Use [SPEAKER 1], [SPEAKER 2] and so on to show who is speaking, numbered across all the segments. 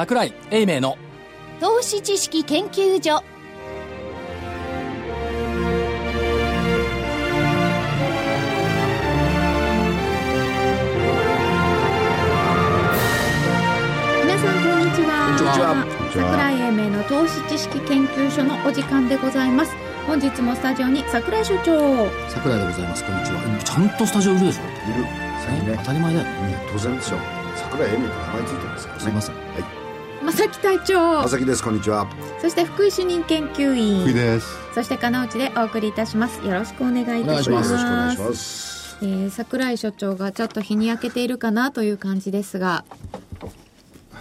[SPEAKER 1] 桜井英明の
[SPEAKER 2] 投資知識研究所。
[SPEAKER 3] 皆さんこんにちは。
[SPEAKER 1] こんにちは。
[SPEAKER 3] 桜井英明の投資知識研究所のお時間でございます。本日もスタジオに桜井所長。
[SPEAKER 1] 桜井でございます。こんにちは。ちゃんとスタジオいるでしょ。
[SPEAKER 4] いる。ね。
[SPEAKER 1] 当たり前だよね。
[SPEAKER 4] 当然ですよ桜井恵美と名前ついてますからね。
[SPEAKER 1] すいません。
[SPEAKER 4] はい
[SPEAKER 3] 正木隊長。
[SPEAKER 4] まさきですこんにちは。
[SPEAKER 3] そして福井主任研究員。
[SPEAKER 5] 福井です。
[SPEAKER 3] そして金内でお送りいたします。よろしくお願いいたします。
[SPEAKER 4] よろしくお願いします。
[SPEAKER 3] えー桜井所長がちょっと日に焼けているかなという感じですが。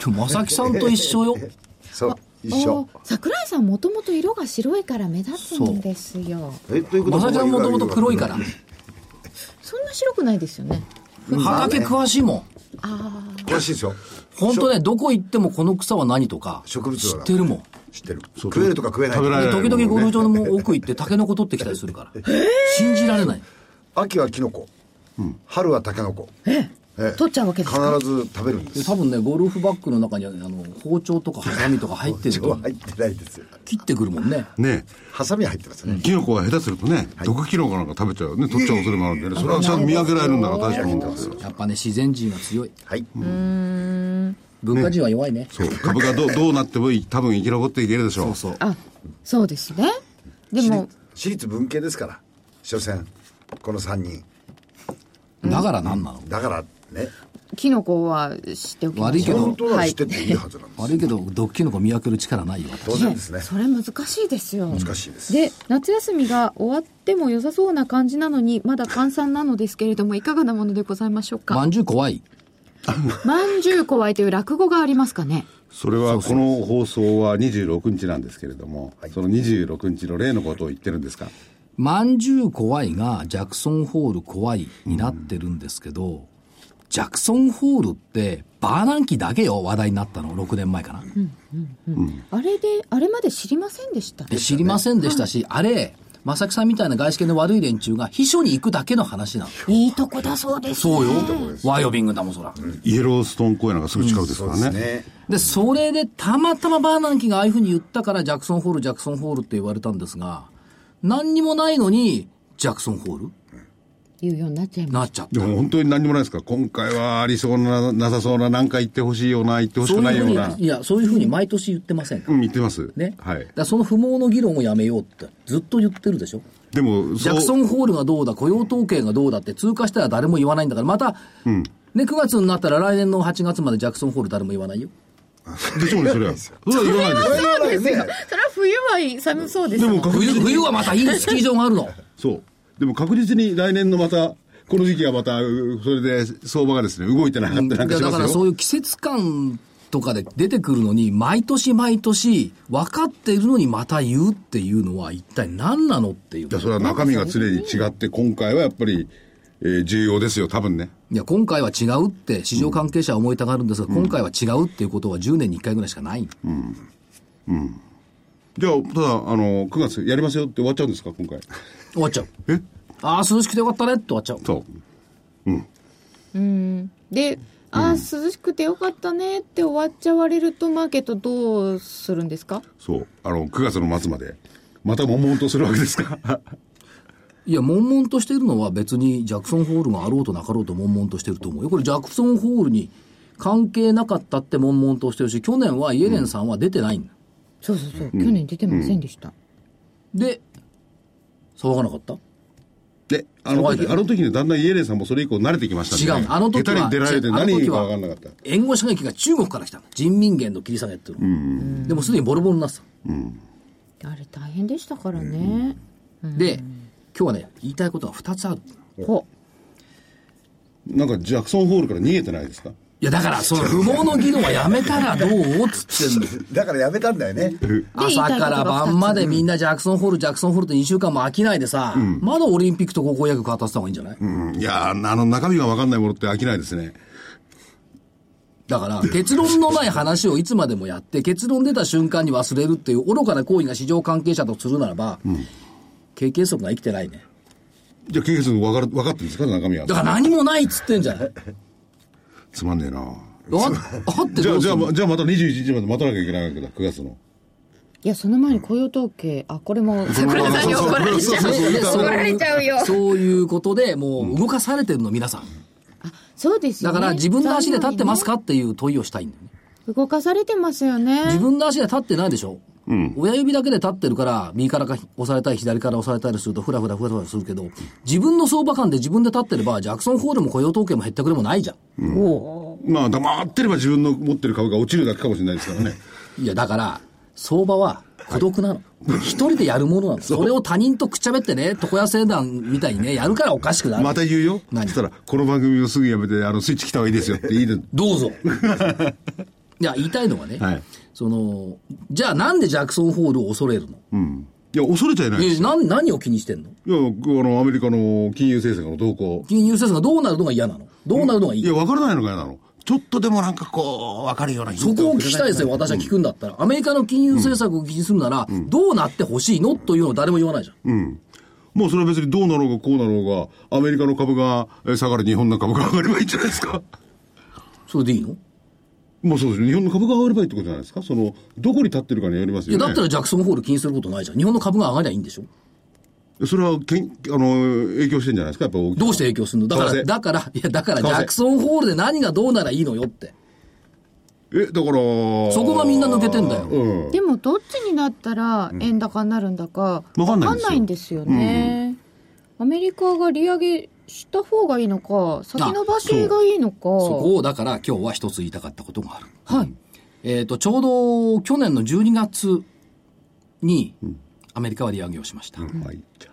[SPEAKER 1] 今日正木さんと一緒よ。
[SPEAKER 4] そう一緒。
[SPEAKER 3] お桜井さんもともと色が白いから目立つんですよ。
[SPEAKER 4] えということ
[SPEAKER 1] 正木さんもともと黒いから。
[SPEAKER 3] そんな白くないですよね。
[SPEAKER 1] 畑詳しいもん。
[SPEAKER 4] 詳しいですよ
[SPEAKER 1] 本当ねどこ行ってもこの草は何とか
[SPEAKER 4] 植物
[SPEAKER 1] 知
[SPEAKER 4] だ
[SPEAKER 1] ってるもん。
[SPEAKER 4] 知ってる。食えるとか食えないとか。
[SPEAKER 5] 食べられ
[SPEAKER 1] で時々ゴルフ場の奥行ってタケノコ取ってきたりするから。信じられない。
[SPEAKER 4] 秋はキノコ。春はタケノコ。ええ
[SPEAKER 3] 取っちゃうわけですか？
[SPEAKER 4] 必ず食べるんで
[SPEAKER 1] です多分ねゴルフバッグの中にはねあの包丁とかハサミとか入ってると。
[SPEAKER 4] は入ってないですよ。
[SPEAKER 1] 切ってくるもんね。
[SPEAKER 5] ね。
[SPEAKER 4] ハサミ入ってますね。
[SPEAKER 5] キノコが下手するとね、毒キノコなんか食べちゃうね。取っちゃう恐れもあるんでね。それはちゃんと見分けられるんだから大したもんですよ
[SPEAKER 1] やっぱね自然人は強い。
[SPEAKER 4] はい
[SPEAKER 1] 文化人は弱いね。
[SPEAKER 5] そう。株がどうどうなってもいい多分生き残っていけるでしょう。
[SPEAKER 1] そうそう。
[SPEAKER 3] あそうですね。で
[SPEAKER 4] 私
[SPEAKER 3] も
[SPEAKER 4] 立私立文系ですから所詮。この3人。
[SPEAKER 1] だから何なの？
[SPEAKER 4] だからね。
[SPEAKER 3] キノコは知っておきましょう。
[SPEAKER 1] 悪いけど。
[SPEAKER 4] は知ってていいはずなんです。
[SPEAKER 1] 悪いけど毒キノコ見分ける力ないよ
[SPEAKER 4] 当然ですね。
[SPEAKER 3] それ難しいですよ。
[SPEAKER 4] 難しいです。
[SPEAKER 3] で夏休みが終わっても良さそうな感じなのにまだ閑散なのですけれどもいかがなものでございましょうか？
[SPEAKER 1] まんじゅう怖い
[SPEAKER 3] まんじゅう怖いという落語がありますかね？
[SPEAKER 5] それはこの放送は26日なんですけれども、その26日の例のことを言ってるんですか？
[SPEAKER 1] まんじゅう怖いがジャクソンホール怖いになってるんですけど、ジャクソンホールってバーナンキだけよ話題になったの6年前かな、
[SPEAKER 3] あれであれまで知りませんでした？
[SPEAKER 1] で知りませんでしたし、あれ正木さんみたいな外資系の悪い連中が秘書に行くだけの話なの
[SPEAKER 3] いいとこだそうです
[SPEAKER 1] そうよ。ワイオミングだ。もん。そら、
[SPEAKER 5] イエローストーン公園なんかすぐ近くですからね,、
[SPEAKER 4] ね。
[SPEAKER 1] で、それでたまたまバーナンキがああいうふうに言ったから、ジャクソンホール、ジャクソンホールって言われたんですが、何にもないのに、ジャクソンホール？
[SPEAKER 3] いうようになっちゃいま
[SPEAKER 1] なっちゃった。
[SPEAKER 5] でも本当に何にもないですか？今回はありそうななさそうな何か言ってほしいような言ってほしくないような
[SPEAKER 1] いや、そういうふうに毎年言ってませんか、
[SPEAKER 5] うん言ってます
[SPEAKER 1] ね。
[SPEAKER 5] はい
[SPEAKER 1] だその不毛の議論をやめようって、ずっと言ってるでしょ？
[SPEAKER 5] でも
[SPEAKER 1] ジャクソンホールがどうだ、雇用統計がどうだって通過したら誰も言わないんだから、また、ね、9月になったら来年の8月までジャクソンホール誰も言わないよ。
[SPEAKER 5] でしょうねそれは それは言わないです
[SPEAKER 3] す それは冬は寒そうです
[SPEAKER 5] でも確
[SPEAKER 1] 冬、冬はまたいいスキー場があるの。
[SPEAKER 5] そう。でも確実に来年のまた、この時期はまた、うそれで相場がですね、動いてなかったりなんかし
[SPEAKER 1] だから。そういう季節感とかで出てくるのに、毎年毎年、分かっているのにまた言うっていうのは、一体何なのっていう
[SPEAKER 5] それは中身が常に違って、今回はやっぱり、えー重要ですよ、多分ね。
[SPEAKER 1] いや、今回は違うって市場関係者は思いたがるんですが、今回は違うっていうことは10年に1回ぐらいしかない。
[SPEAKER 5] じゃあ、ただ、あの、9月やりますよって終わっちゃうんですか、今回。
[SPEAKER 1] 終わっちゃう。
[SPEAKER 5] え？
[SPEAKER 1] ああ、涼しくてよかったねって終わっちゃう。
[SPEAKER 5] そう。
[SPEAKER 3] でああ、涼しくてよかったねって終わっちゃわれるとマーケットどうするんですか？
[SPEAKER 5] そう。あの、9月の末まで。また悶々とするわけですか？
[SPEAKER 1] いや、悶々としているのは別にジャクソンホールがあろうとなかろうと悶々としてると思うよ。これジャクソンホールに関係なかったって悶々としてるし、去年はイエレンさんは出てないんだ。
[SPEAKER 3] そうそうそう、去年出てませんでした、
[SPEAKER 1] で、騒がなかった？
[SPEAKER 5] で、あの時、あの時にだんだんイエレンさんもそれ以降慣れてきましたんで、
[SPEAKER 1] 違う。あの時は、
[SPEAKER 5] に出られて何か
[SPEAKER 1] 時は
[SPEAKER 5] 分かんなかった。
[SPEAKER 1] 援護射撃が中国から来たの。人民元の切り下げっていうの。でもすでにボロボロになってた。
[SPEAKER 3] あれ大変でしたからね、
[SPEAKER 1] で、今日はね、言いたいことが2つある。
[SPEAKER 3] ほ
[SPEAKER 5] なんか、ジャクソンホールから逃げてないですか？
[SPEAKER 1] いや、だから、その 不毛の議論はやめたらどう？っつってんの。
[SPEAKER 4] だからやめたんだよね
[SPEAKER 1] 朝から晩までみんなジャクソンホール、ジャクソンホールって2週間も飽きないでさ、まだオリンピックと高校野球語ってた方がいいんじゃない、
[SPEAKER 5] うん。いやー、あの、中身が分かんないものって飽きないですね。
[SPEAKER 1] だから、結論のない話をいつまでもやって、結論出た瞬間に忘れるっていう愚かな行為が市場関係者とするならば、経験則が生きてないね。
[SPEAKER 5] じゃあ、経験分かる分かってるんですか中身は。
[SPEAKER 1] だから何もないっつってんじゃない？
[SPEAKER 5] つまんねえな
[SPEAKER 1] ああって
[SPEAKER 5] じゃあ、じゃあ、じゃあまた21日まで待たなきゃいけないわけだ、9月の。
[SPEAKER 3] いや、その前に雇用統計、あ、これも 桜さんに怒られちゃう。怒られちゃうよ。
[SPEAKER 1] そういうことで、もう動かされてるの、皆さん。
[SPEAKER 3] そうですよね。
[SPEAKER 1] だから自分の足で立ってますかっていう問いをしたいんだよね。
[SPEAKER 3] 動かされてますよね。
[SPEAKER 1] 自分の足で立ってないでしょ親指だけで立ってるから、右からか押されたり、左から押されたりすると、ふらふらふらふらするけど、自分の相場感で自分で立ってれば、ジャクソンホールも雇用統計も減ってくれもないじゃん。
[SPEAKER 5] まあ、黙ってれば自分の持ってる株が落ちるだけかもしれないですからね。
[SPEAKER 1] いや、だから、相場は孤独なの。一人でやるものなの。それを他人とくっちゃべってね、床屋星団みたいにね、やるからおかしくなる。
[SPEAKER 5] また言うよ。そ
[SPEAKER 1] 何
[SPEAKER 5] したら、この番組をすぐやめて、あの、スイッチ来た方がいいですよって言いで。
[SPEAKER 1] どうぞ。いや、言いたいのはね、
[SPEAKER 5] はい
[SPEAKER 1] その、じゃあなんでジャクソンホールを恐れるの、
[SPEAKER 5] うん。いや、恐れちゃいないですよ。
[SPEAKER 1] な何を気にしてんの？
[SPEAKER 5] いや、あの、アメリカの金融政策の動向。
[SPEAKER 1] 金融政策がどうなるのが嫌なの？どうなるのがいい？
[SPEAKER 5] いや、わからないのが嫌なの。ちょっとでもなんかこう、わかるようなヒ
[SPEAKER 1] そこを聞きたいですよ、私は聞くんだったら。アメリカの金融政策を気にするなら、どうなってほしいの？というのを誰も言わないじゃん。
[SPEAKER 5] もうそれは別にどうなろうがこうなろうが、アメリカの株がえ下がる日本の株が上がればいいんじゃないですか。
[SPEAKER 1] それでいいの？
[SPEAKER 5] もうそうですね。日本の株が上がればいいってことじゃないですか？その、どこに立ってるかによります
[SPEAKER 1] いや、
[SPEAKER 5] よね。
[SPEAKER 1] だったらジャクソンホール気にすることないじゃん。日本の株が上がりゃいいんでしょ？
[SPEAKER 5] それはけん、あの、影響してんじゃないですか、やっぱ大きく
[SPEAKER 1] どうして影響するの？だから、だから、いや、だから、ジャクソンホールで何がどうならいいのよって。
[SPEAKER 5] え、だから、
[SPEAKER 1] そこがみんな抜けてんだよ
[SPEAKER 5] うん。
[SPEAKER 3] でもどっちになったら円高になるんだか
[SPEAKER 5] わかんないんですよ
[SPEAKER 3] わんですよね。アメリカが利上げした方がいいのか、先延ばしがいいのか。
[SPEAKER 1] そこを、だから今日は一つ言いたかったことがある。
[SPEAKER 3] はい。
[SPEAKER 1] えっ、と、ちょうど去年の12月に、アメリカは利上げをしました。
[SPEAKER 5] はい。じゃ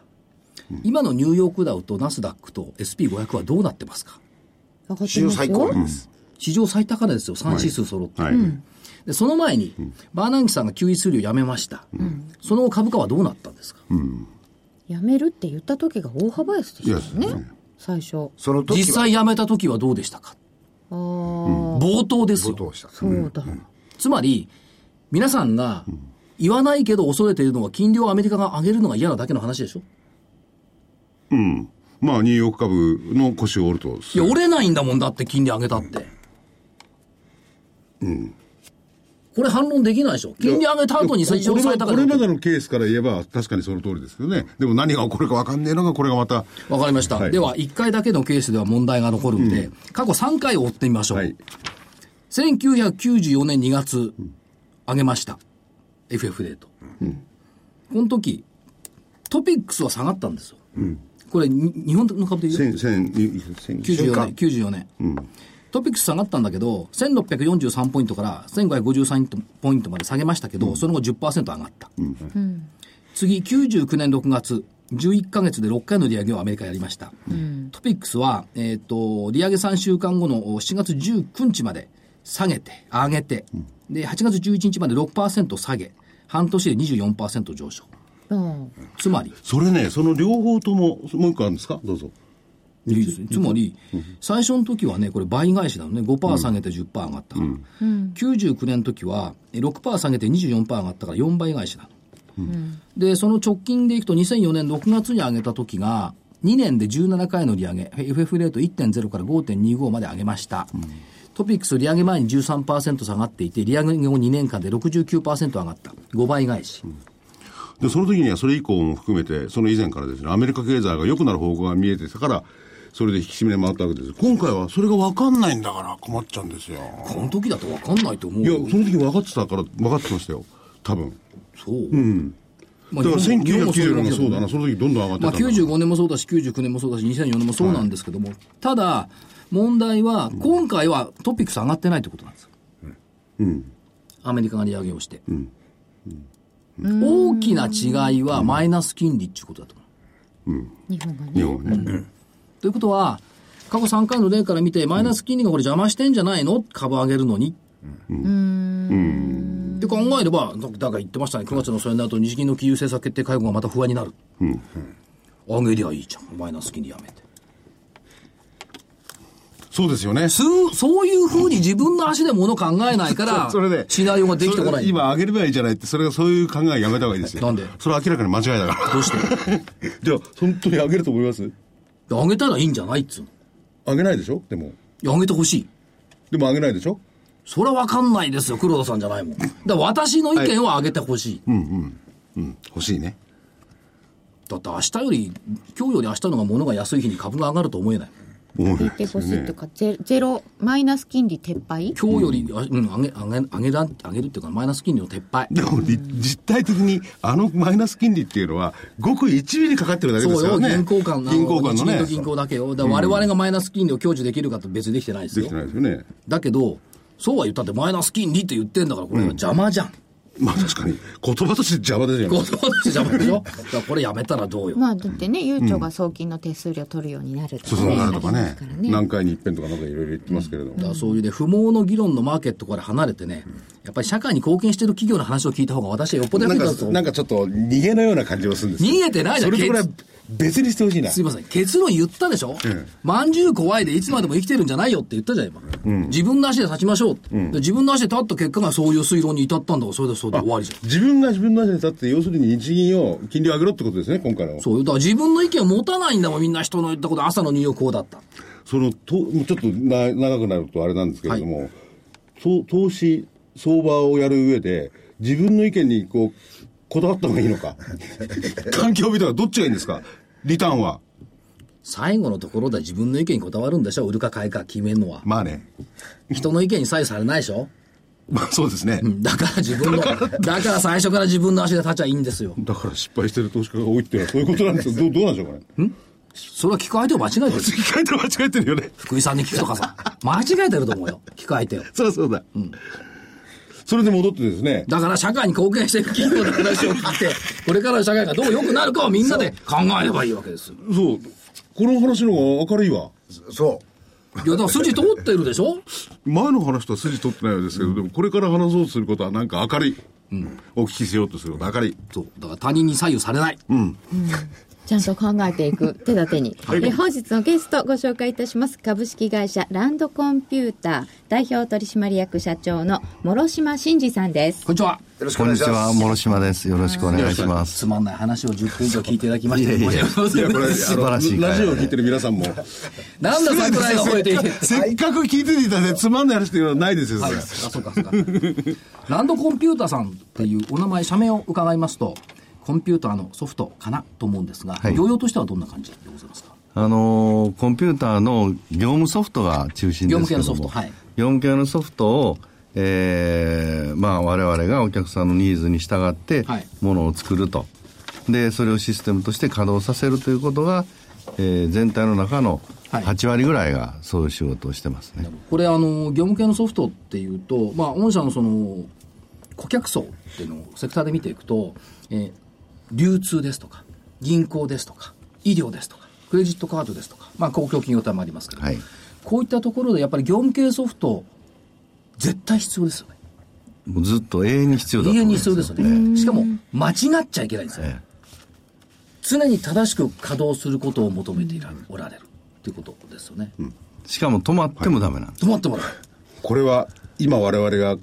[SPEAKER 1] 今のニューヨークダウとナスダックと SP500 はどうなってますか？
[SPEAKER 4] 史上最高値です。
[SPEAKER 1] 史上最高値ですよ、3指数揃って。
[SPEAKER 5] あはい。
[SPEAKER 1] で、その前に、バーナンキさんが QE3 をやめました。その後株価はどうなったんですか、
[SPEAKER 3] やめるって言った時が大幅安でしたよね。最初。
[SPEAKER 4] その時は
[SPEAKER 1] 実際やめた時はどうでしたか？
[SPEAKER 3] ああ、
[SPEAKER 1] 冒頭ですよ。
[SPEAKER 4] 冒頭した。
[SPEAKER 3] そうだ。
[SPEAKER 1] つまり、皆さんが言わないけど恐れているのは金利をアメリカが上げるのが嫌なだけの話でしょ？
[SPEAKER 5] うん。まあ、ニューヨーク株の腰を折ると。
[SPEAKER 1] いや、折れないんだもんだって金利上げたって。これ反論できないでしょ金利上げた後に
[SPEAKER 5] こ
[SPEAKER 1] 史上最高
[SPEAKER 5] れまこれまで
[SPEAKER 1] 値
[SPEAKER 5] のケースから言えば確かにその通りですけどね。でも何が起こるか分かんねえのがこれがまた。
[SPEAKER 1] わかりました。
[SPEAKER 5] はい
[SPEAKER 1] では、1回だけのケースでは問題が残るんで、過去3回を追ってみましょう。
[SPEAKER 5] はい。
[SPEAKER 1] 1994年2月、上げました。FF レート。この時、トピックスは下がったんですよ。これ、に日本の株で言う？
[SPEAKER 5] 千、千、千、
[SPEAKER 1] 94年、94年。トピックス下がったんだけど、1643ポイントから1553ポイントまで下げましたけど、その後10%上がった。次、99年6月、11ヶ月で6回の利上げをアメリカやりました。トピックスは、えっ、と、利上げ3週間後の7月19日まで下げて、上げて、で、8月11日まで6%下げ、半年で24%上昇。
[SPEAKER 3] うん。
[SPEAKER 1] つまり、
[SPEAKER 5] それね、その両方とも、もう一個あるんですか？どうぞ。
[SPEAKER 1] つまり、最初の時はね、これ倍返しなのね。5%下げて10%上がったから。99年の時はえ6%下げて24%上がったから4倍返しなの。で、その直近でいくと2004年6月に上げた時が、2年で17回の利上げ、FF レート1.0から5.25まで上げました。トピックス利上げ前に13%下がっていて、利上げ後2年間で69%上がった。5倍返し。
[SPEAKER 5] で、その時にはそれ以降も含めて、その以前からですね、アメリカ経済が良くなる方向が見えてたから、それで引き締めで回ったわけです。今回はそれが分かんないんだから困っちゃうんですよ。
[SPEAKER 1] この時だと分かんないと思う
[SPEAKER 5] いや、
[SPEAKER 1] よ。
[SPEAKER 5] その時分かってたから、分かってましたよ。多分。
[SPEAKER 1] そう。うん。ま
[SPEAKER 5] だから1990年がそうだ
[SPEAKER 1] な
[SPEAKER 5] な、その時どんどん上がってた
[SPEAKER 1] まあ、
[SPEAKER 5] んだから
[SPEAKER 1] 95年もそうだし、99年もそうだし、2004年もそうなんですけども、ただ、問題は、今回はトピックス上がってないってことなんです。アメリカが利上げをして。大きな違いはマイナス金利っていうことだと思う。
[SPEAKER 3] 日本がね。
[SPEAKER 5] 日本はね。
[SPEAKER 1] ということは、過去3回の例から見て、マイナス金利がこれ邪魔してんじゃないの？株上げるのに。って考えれば、だだから言ってましたね、9月のそれになると日銀の金融政策決定会合がまた不安になる。上げりゃいいじゃん、マイナス金利やめて。
[SPEAKER 5] そうですよね。
[SPEAKER 1] すそういうふうに自分の足で物考えないから、
[SPEAKER 5] それで、
[SPEAKER 1] シナリオができてこない。
[SPEAKER 5] 今上げればいいじゃないって、それがそういう考えやめた方がいいですよ。
[SPEAKER 1] なんで？
[SPEAKER 5] それは明らかに間違いだから。
[SPEAKER 1] どうして？
[SPEAKER 5] じゃあ、本当に上げると思います？
[SPEAKER 1] 上げたらいいんじゃないっつうの。
[SPEAKER 5] 上げないでしょ？でも。
[SPEAKER 1] いや上げてほしい。
[SPEAKER 5] でも上げないでしょ？
[SPEAKER 1] それはわかんないですよ、黒田さんじゃないもん。だ私の意見を上げてほしい。
[SPEAKER 5] うん、欲しいね。
[SPEAKER 1] だって明日より、今日より明日の方が物が安い日に株が上がると思えない。
[SPEAKER 3] 聞いてほしいとか、ゼゼロ、マイナス金利撤廃？
[SPEAKER 1] 今日より、あうん、上げ、上げ、上げら、上げるっていうか、マイナス金利の撤廃。
[SPEAKER 5] でも、り実態的に、あのマイナス金利っていうのは、ごく1ミリかかってるだけで
[SPEAKER 1] そうよ、
[SPEAKER 5] すからね。
[SPEAKER 1] 銀行間の、
[SPEAKER 5] 銀行間のね
[SPEAKER 1] 日銀と。銀行だけよ。だから我々がマイナス金利を享受できるかと別にできてないですよ
[SPEAKER 5] できて。ないですよね。
[SPEAKER 1] だけど、そうは言ったってマイナス金利って言ってんだから、これは邪魔じゃん。
[SPEAKER 5] まあ確かに、言葉として邪魔ですよね。
[SPEAKER 1] 言葉として邪魔でしょ？これやめたらどうよ。
[SPEAKER 3] まあだってね、ゆうちょが送金の手数料取るようになると
[SPEAKER 5] そうそうなるとかね
[SPEAKER 3] ありますからね
[SPEAKER 5] 何回に一遍とかなんかいろいろ言ってますけれども。
[SPEAKER 1] だからそういうね、不毛の議論のマーケットから離れてね、やっぱり社会に貢献してる企業の話を聞いた方が私はよっぽど
[SPEAKER 5] なんか
[SPEAKER 1] 役に立つと、思う。
[SPEAKER 5] なんかちょっと逃げのような感じがするんですよ
[SPEAKER 1] 逃げてないじゃん
[SPEAKER 5] それとこれは別にしてほしいな。
[SPEAKER 1] すいません。結論言ったでしょ、
[SPEAKER 5] ええ
[SPEAKER 1] まんじゅう怖いでいつまでも生きてるんじゃないよって言ったじゃん、今。自分の足で立ちましょうって、で自分の足で立った結果がそういう推論に至ったんだから、それでそれで終わりじゃん。
[SPEAKER 5] 自分が自分の足に立って、要するに日銀を金利を上げろってことですね、今回の。
[SPEAKER 1] そうよ。だから自分の意見を持たないんだもん、みんな人の言ったこと、朝のニューヨークこうだった。
[SPEAKER 5] そのとちょっとな長くなるとあれなんですけれども、そう投資、相場をやる上で、自分の意見にこうこだわった方がいいのか、環境を見たらどっちがいいんですか、リターンは。
[SPEAKER 1] 最後のところで自分の意見にこだわるんでしょ？売るか買いか決めるのは。
[SPEAKER 5] まあね、
[SPEAKER 1] 人の意見に左右されないでしょ？
[SPEAKER 5] まあそうですね、
[SPEAKER 1] うんだから自分の、だから最初から自分の足で立ちゃいいんですよ。
[SPEAKER 5] だから失敗してる投資家が多いっていうのはそういうことなんですよ、どうどうなんでしょうかね。
[SPEAKER 1] それは聞く相手を間違えてる。
[SPEAKER 5] 聞かれてる間違えてるよね。
[SPEAKER 1] 福井さんに聞くとかさ。間違えてると思うよ。聞く相手を。
[SPEAKER 5] そうそうだ。それで戻ってですね、
[SPEAKER 1] だから社会に貢献していく企業の話を聞いて、これからの社会がどう良くなるかをみんなで考えればいいわけですよ。
[SPEAKER 5] そう、この話の方が明るいわ。
[SPEAKER 4] そ
[SPEAKER 1] いや、だから筋通ってるでしょ？
[SPEAKER 5] 前の話とは筋取ってないようですけど、でもこれから話そうとすることはなんか明るい。お聞きしようとすること明るい。
[SPEAKER 1] そう。だから他人に左右されない。
[SPEAKER 3] ちゃんと考えていく 手立てに。え本日のゲストご紹介いたします。株式会社ランドコンピューター代表取締役社長の諸島真二さんです。
[SPEAKER 1] こんにちは。
[SPEAKER 4] う。よろしくお願い
[SPEAKER 6] こんにちは。諸島です。よろしくお願いします。
[SPEAKER 1] つまんない話を10分以上聞いていただきまして、
[SPEAKER 6] いやいや
[SPEAKER 1] 申しいません
[SPEAKER 5] いや、これ、
[SPEAKER 6] 素晴らしい
[SPEAKER 5] ラジオを聞いてる皆さんも。
[SPEAKER 1] なんだ桜井が吠えていて。
[SPEAKER 5] せっかく聞いてていただいて、つまんない話っていうのはないですよ、そ
[SPEAKER 1] はい、
[SPEAKER 5] れ
[SPEAKER 1] あ、そうか、そうか。ランドコンピューターさんっていうお名前、社名を伺いますと、コンピューターのソフトかなと思うんですが、
[SPEAKER 6] はい。
[SPEAKER 1] 業用としてはどんな感じでございますか？
[SPEAKER 6] あのーコンピューターの業務ソフトが中心ですけども。
[SPEAKER 1] 業務系のソフトはい。
[SPEAKER 6] 業務系のソフトを、えーまあ、我々がお客さんのニーズに従って
[SPEAKER 1] はい。
[SPEAKER 6] ものを作ると、でそれをシステムとして稼働させるということが、えー全体の中の
[SPEAKER 1] はい。
[SPEAKER 6] 8割ぐらいがそういう仕事をしてますね、
[SPEAKER 1] これ、あの、業務系のソフトっていうと、まあ、御社のその、顧客層っていうのをセクターで見ていくと、えー流通ですとか、銀行ですとか、医療ですとか、クレジットカードですとか、まあ、公共企業体もありますけど、
[SPEAKER 6] はい
[SPEAKER 1] こういったところでやっぱり業務系ソフト、絶対必要ですよね。
[SPEAKER 6] もうずっと永遠に必要だと
[SPEAKER 1] 永遠に必要ですよね。しかも、間違っちゃいけないんですよ。
[SPEAKER 6] え
[SPEAKER 1] 常に正しく稼働することを求めていらおられるということですよね。
[SPEAKER 6] えしかも止まってもダメなんです、
[SPEAKER 1] 止まってもらう。
[SPEAKER 5] これは、今我々が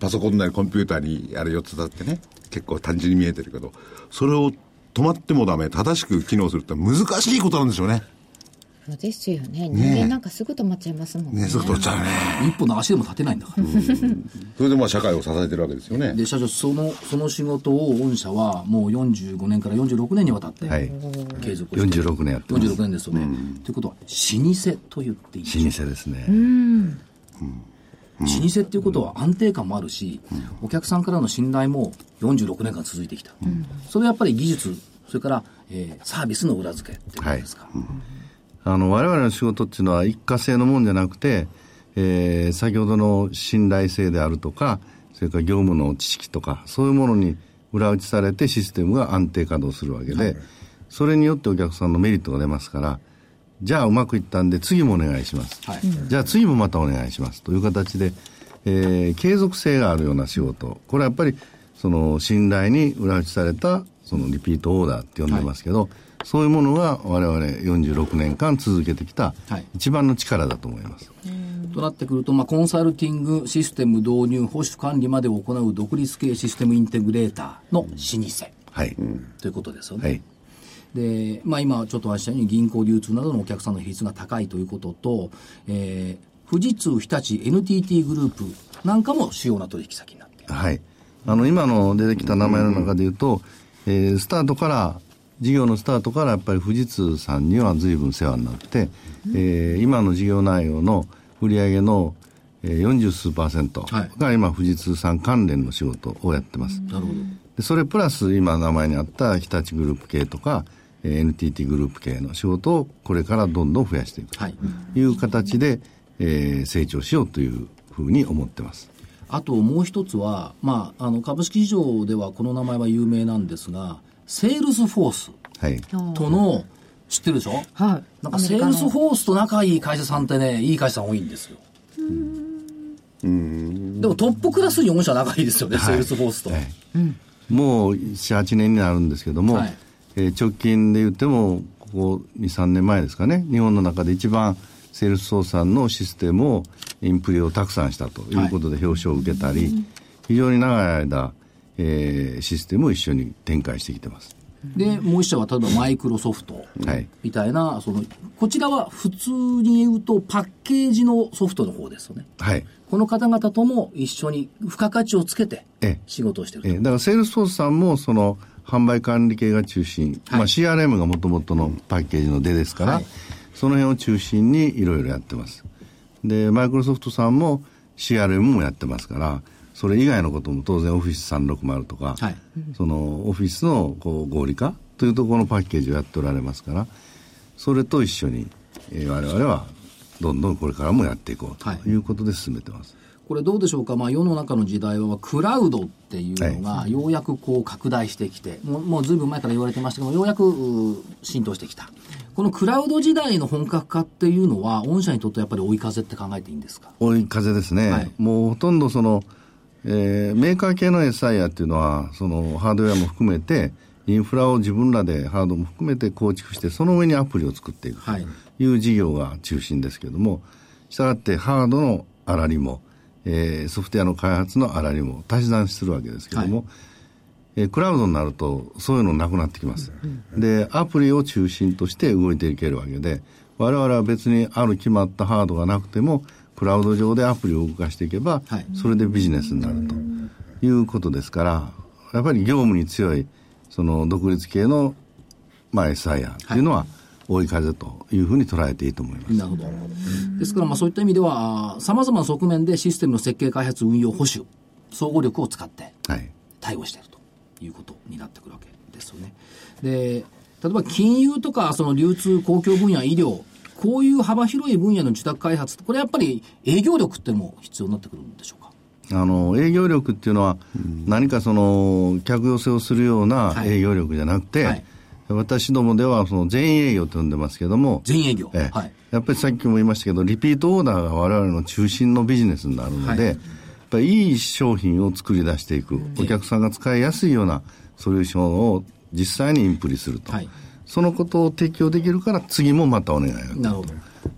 [SPEAKER 5] パソコンなりコンピューターにあれ4つだってね、結構単純に見えてるけど、それを止まってもダメ、正しく機能するって難しいことなんでしょうね。
[SPEAKER 3] そうですよね。人間なんかすぐ止まっちゃいますもんね。
[SPEAKER 5] ね、そう取っちゃうね。
[SPEAKER 1] 一歩の足でも立てないんだから。
[SPEAKER 5] それでまあ社会を支えてるわけですよね。
[SPEAKER 1] で、社長、その、その仕事を御社はもう45年から46年にわたって
[SPEAKER 6] はい
[SPEAKER 1] 継続して、
[SPEAKER 6] 46年やってます
[SPEAKER 1] 46年ですよね。ということは、老舗と言っていい
[SPEAKER 6] 老舗ですね、
[SPEAKER 1] 老舗っていうことは安定感もあるし、お客さんからの信頼も46年間続いてきた。それはやっぱり技術、それから、えーサービスの裏付けっていうことですか？
[SPEAKER 6] あの我々の仕事っていうのは一過性のもんじゃなくて、えー先ほどの信頼性であるとかそれから業務の知識とかそういうものに裏打ちされてシステムが安定稼働するわけで、それによってお客さんのメリットが出ますからじゃあうまくいったんで次もお願いします、
[SPEAKER 1] はい。
[SPEAKER 6] じゃあ次もまたお願いします。という形で、えー継続性があるような仕事。これはやっぱりその信頼に裏打ちされたそのリピートオーダーって呼んでますけど、そういうものが我々46年間続けてきた
[SPEAKER 1] はい。
[SPEAKER 6] 一番の力だと思います。
[SPEAKER 1] となってくると、まあ、コンサルティング、システム導入、保守管理までを行う独立系システムインテグレーターの老舗。
[SPEAKER 6] はい。
[SPEAKER 1] ということですよね。
[SPEAKER 6] はい。
[SPEAKER 1] で、まあ、今ちょっとお話ししたように銀行流通などのお客さんの比率が高いということと、えー富士通、日立、NTT グループなんかも主要な取引先になっている。
[SPEAKER 6] はい。あの、今の出てきた名前の中で言うと、えースタートから、事業のスタートからやっぱり富士通さんには随分世話になって、えー今の事業内容の売上の、えー、40数パーセント
[SPEAKER 1] はい
[SPEAKER 6] が今富士通さん関連の仕事をやってます。
[SPEAKER 1] なるほど。
[SPEAKER 6] でそれプラス今名前にあった日立グループ系とか、えー NTT グループ系の仕事をこれからどんどん増やしていく
[SPEAKER 1] はい。
[SPEAKER 6] という形で、えー成長しようというふうに思ってます。
[SPEAKER 1] あともう一つは、まあ、あの株式市場ではこの名前は有名なんですが、セールスフォース
[SPEAKER 6] はい。
[SPEAKER 1] との、知ってるでしょ？
[SPEAKER 3] はい。
[SPEAKER 1] なんかセールスフォースと仲いい会社さんってね、いい会社さん多いんですよ。でもトップクラスに4社仲いいですよね、セールスフォースと。
[SPEAKER 6] はいもう7、8年になるんですけども、
[SPEAKER 1] はい
[SPEAKER 6] えー直近で言っても、ここ2、3年前ですかね、日本の中で一番セールス操作のシステムを、インプリをたくさんしたということで表彰を受けたり、非常に長い間、えーシステムを一緒に展開してきてます。
[SPEAKER 1] で、もう一社は例えばマイクロソフト
[SPEAKER 6] はい
[SPEAKER 1] みたいな、その、こちらは普通に言うとパッケージのソフトの方ですよね。
[SPEAKER 6] はい。
[SPEAKER 1] この方々とも一緒に付加価値をつけて
[SPEAKER 6] ええ
[SPEAKER 1] 仕事をしてる
[SPEAKER 6] だからセールスフォースさんもその販売管理系が中心、
[SPEAKER 1] はい。
[SPEAKER 6] まあ、CRM がもともとのパッケージの出ですから、
[SPEAKER 1] はい。
[SPEAKER 6] その辺を中心にいろいろやってます。でマイクロソフトさんも CRM もやってますからそれ以外のことも当然オフィス360とか、
[SPEAKER 1] はい。
[SPEAKER 6] そのオフィスのこう合理化というところのパッケージをやっておられますからそれと一緒に、えー我々はどんどんこれからもやっていこう
[SPEAKER 1] はい。
[SPEAKER 6] ということで進めてます、
[SPEAKER 1] これどうでしょうか、まあ、世の中の時代はクラウドっていうのがようやくこう拡大してきて、もうもうずいぶん前から言われてましたけどようやくう浸透してきた。このクラウド時代の本格化っていうのは御社にとってやっぱり追い風って考えていいんですか？
[SPEAKER 6] 追い風ですね、
[SPEAKER 1] はい。
[SPEAKER 6] もうほとんどその、えーメーカー系の SIR っていうのはそのハードウェアも含めてインフラを自分らでハードも含めて構築してその上にアプリを作っていくと
[SPEAKER 1] はい。
[SPEAKER 6] いう事業が中心ですけどもしたがってハードの粗利も、えーソフトウェアの開発の粗利も足し算するわけですけども、えークラウドになるとそういうのなくなってきます。で、アプリを中心として動いていけるわけで、我々は別にある決まったハードがなくても、クラウド上でアプリを動かしていけば、
[SPEAKER 1] はい。
[SPEAKER 6] それでビジネスになるということですから、やっぱり業務に強い、その独立系の、まあ、SIR っていうのは、追い風というふうに捉えていいと思います。
[SPEAKER 1] なるほど。ですから、まあそういった意味では、さまざまな側面でシステムの設計、開発、運用、保守、総合力を使って
[SPEAKER 6] はい。
[SPEAKER 1] 対応しているということになってくるわけですよね。で、例えば金融とか、その流通、公共分野、医療、こういう幅広い分野の受託開発、これやっぱり営業力っていうのも必要になってくるんでしょうか？
[SPEAKER 6] あの営業力っていうのは、何かその客寄せをするような
[SPEAKER 1] はい
[SPEAKER 6] 営業力じゃなくて、
[SPEAKER 1] はい
[SPEAKER 6] 私どもではその全員営業と呼んでますけども、
[SPEAKER 1] 全営業。
[SPEAKER 6] ええ
[SPEAKER 1] はい。
[SPEAKER 6] やっぱりさっきも言いましたけど、リピートオーダーが我々の中心のビジネスになるので、
[SPEAKER 1] はい
[SPEAKER 6] やっぱりいい商品を作り出していく、お客さんが使いやすいようなソリューションを実際にインプリすると、
[SPEAKER 1] はい
[SPEAKER 6] そのことを提供できるから、次もまたお願いが
[SPEAKER 1] なる。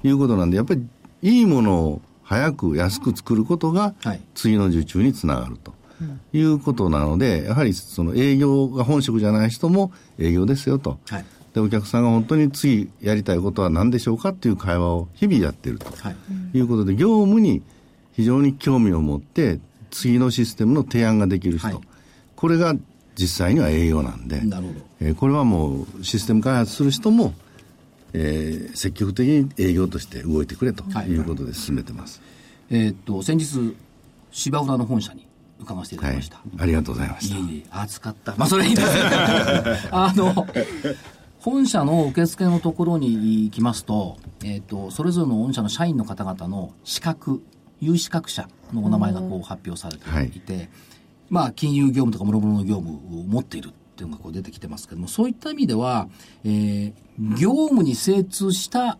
[SPEAKER 6] ということなんで、やっぱりいいものを早く安く作ることが
[SPEAKER 1] はい、
[SPEAKER 6] 次の受注につながると。いうことなので、やはりその営業が本職じゃない人も営業ですよと。
[SPEAKER 1] はい。
[SPEAKER 6] で、お客さんが本当に次やりたいことは何でしょうかっていう会話を日々やっていると
[SPEAKER 1] はい。
[SPEAKER 6] いうことで、業務に非常に興味を持って、次のシステムの提案ができる人。
[SPEAKER 1] はい
[SPEAKER 6] これが実際には営業なんで、
[SPEAKER 1] な。
[SPEAKER 6] えーこれはもうシステム開発する人も、えー積極的に営業として動いてくれと
[SPEAKER 1] はい
[SPEAKER 6] いうことで進めてます。
[SPEAKER 1] えーっと、先日、芝浦の本社に伺わせていた
[SPEAKER 6] はい
[SPEAKER 1] だきました。。
[SPEAKER 6] ありがとうございました。
[SPEAKER 1] い暑かった。まあ、それいいんですけど あの、本社の受付のところに行きますと、えっ、と、それぞれの御社の社員の方々の資格、有資格者のお名前がこう発表されていて、まあ、金融業務とか諸々の業務を持っているっていうのがこう出てきてますけども、そういった意味では、えー業務に精通した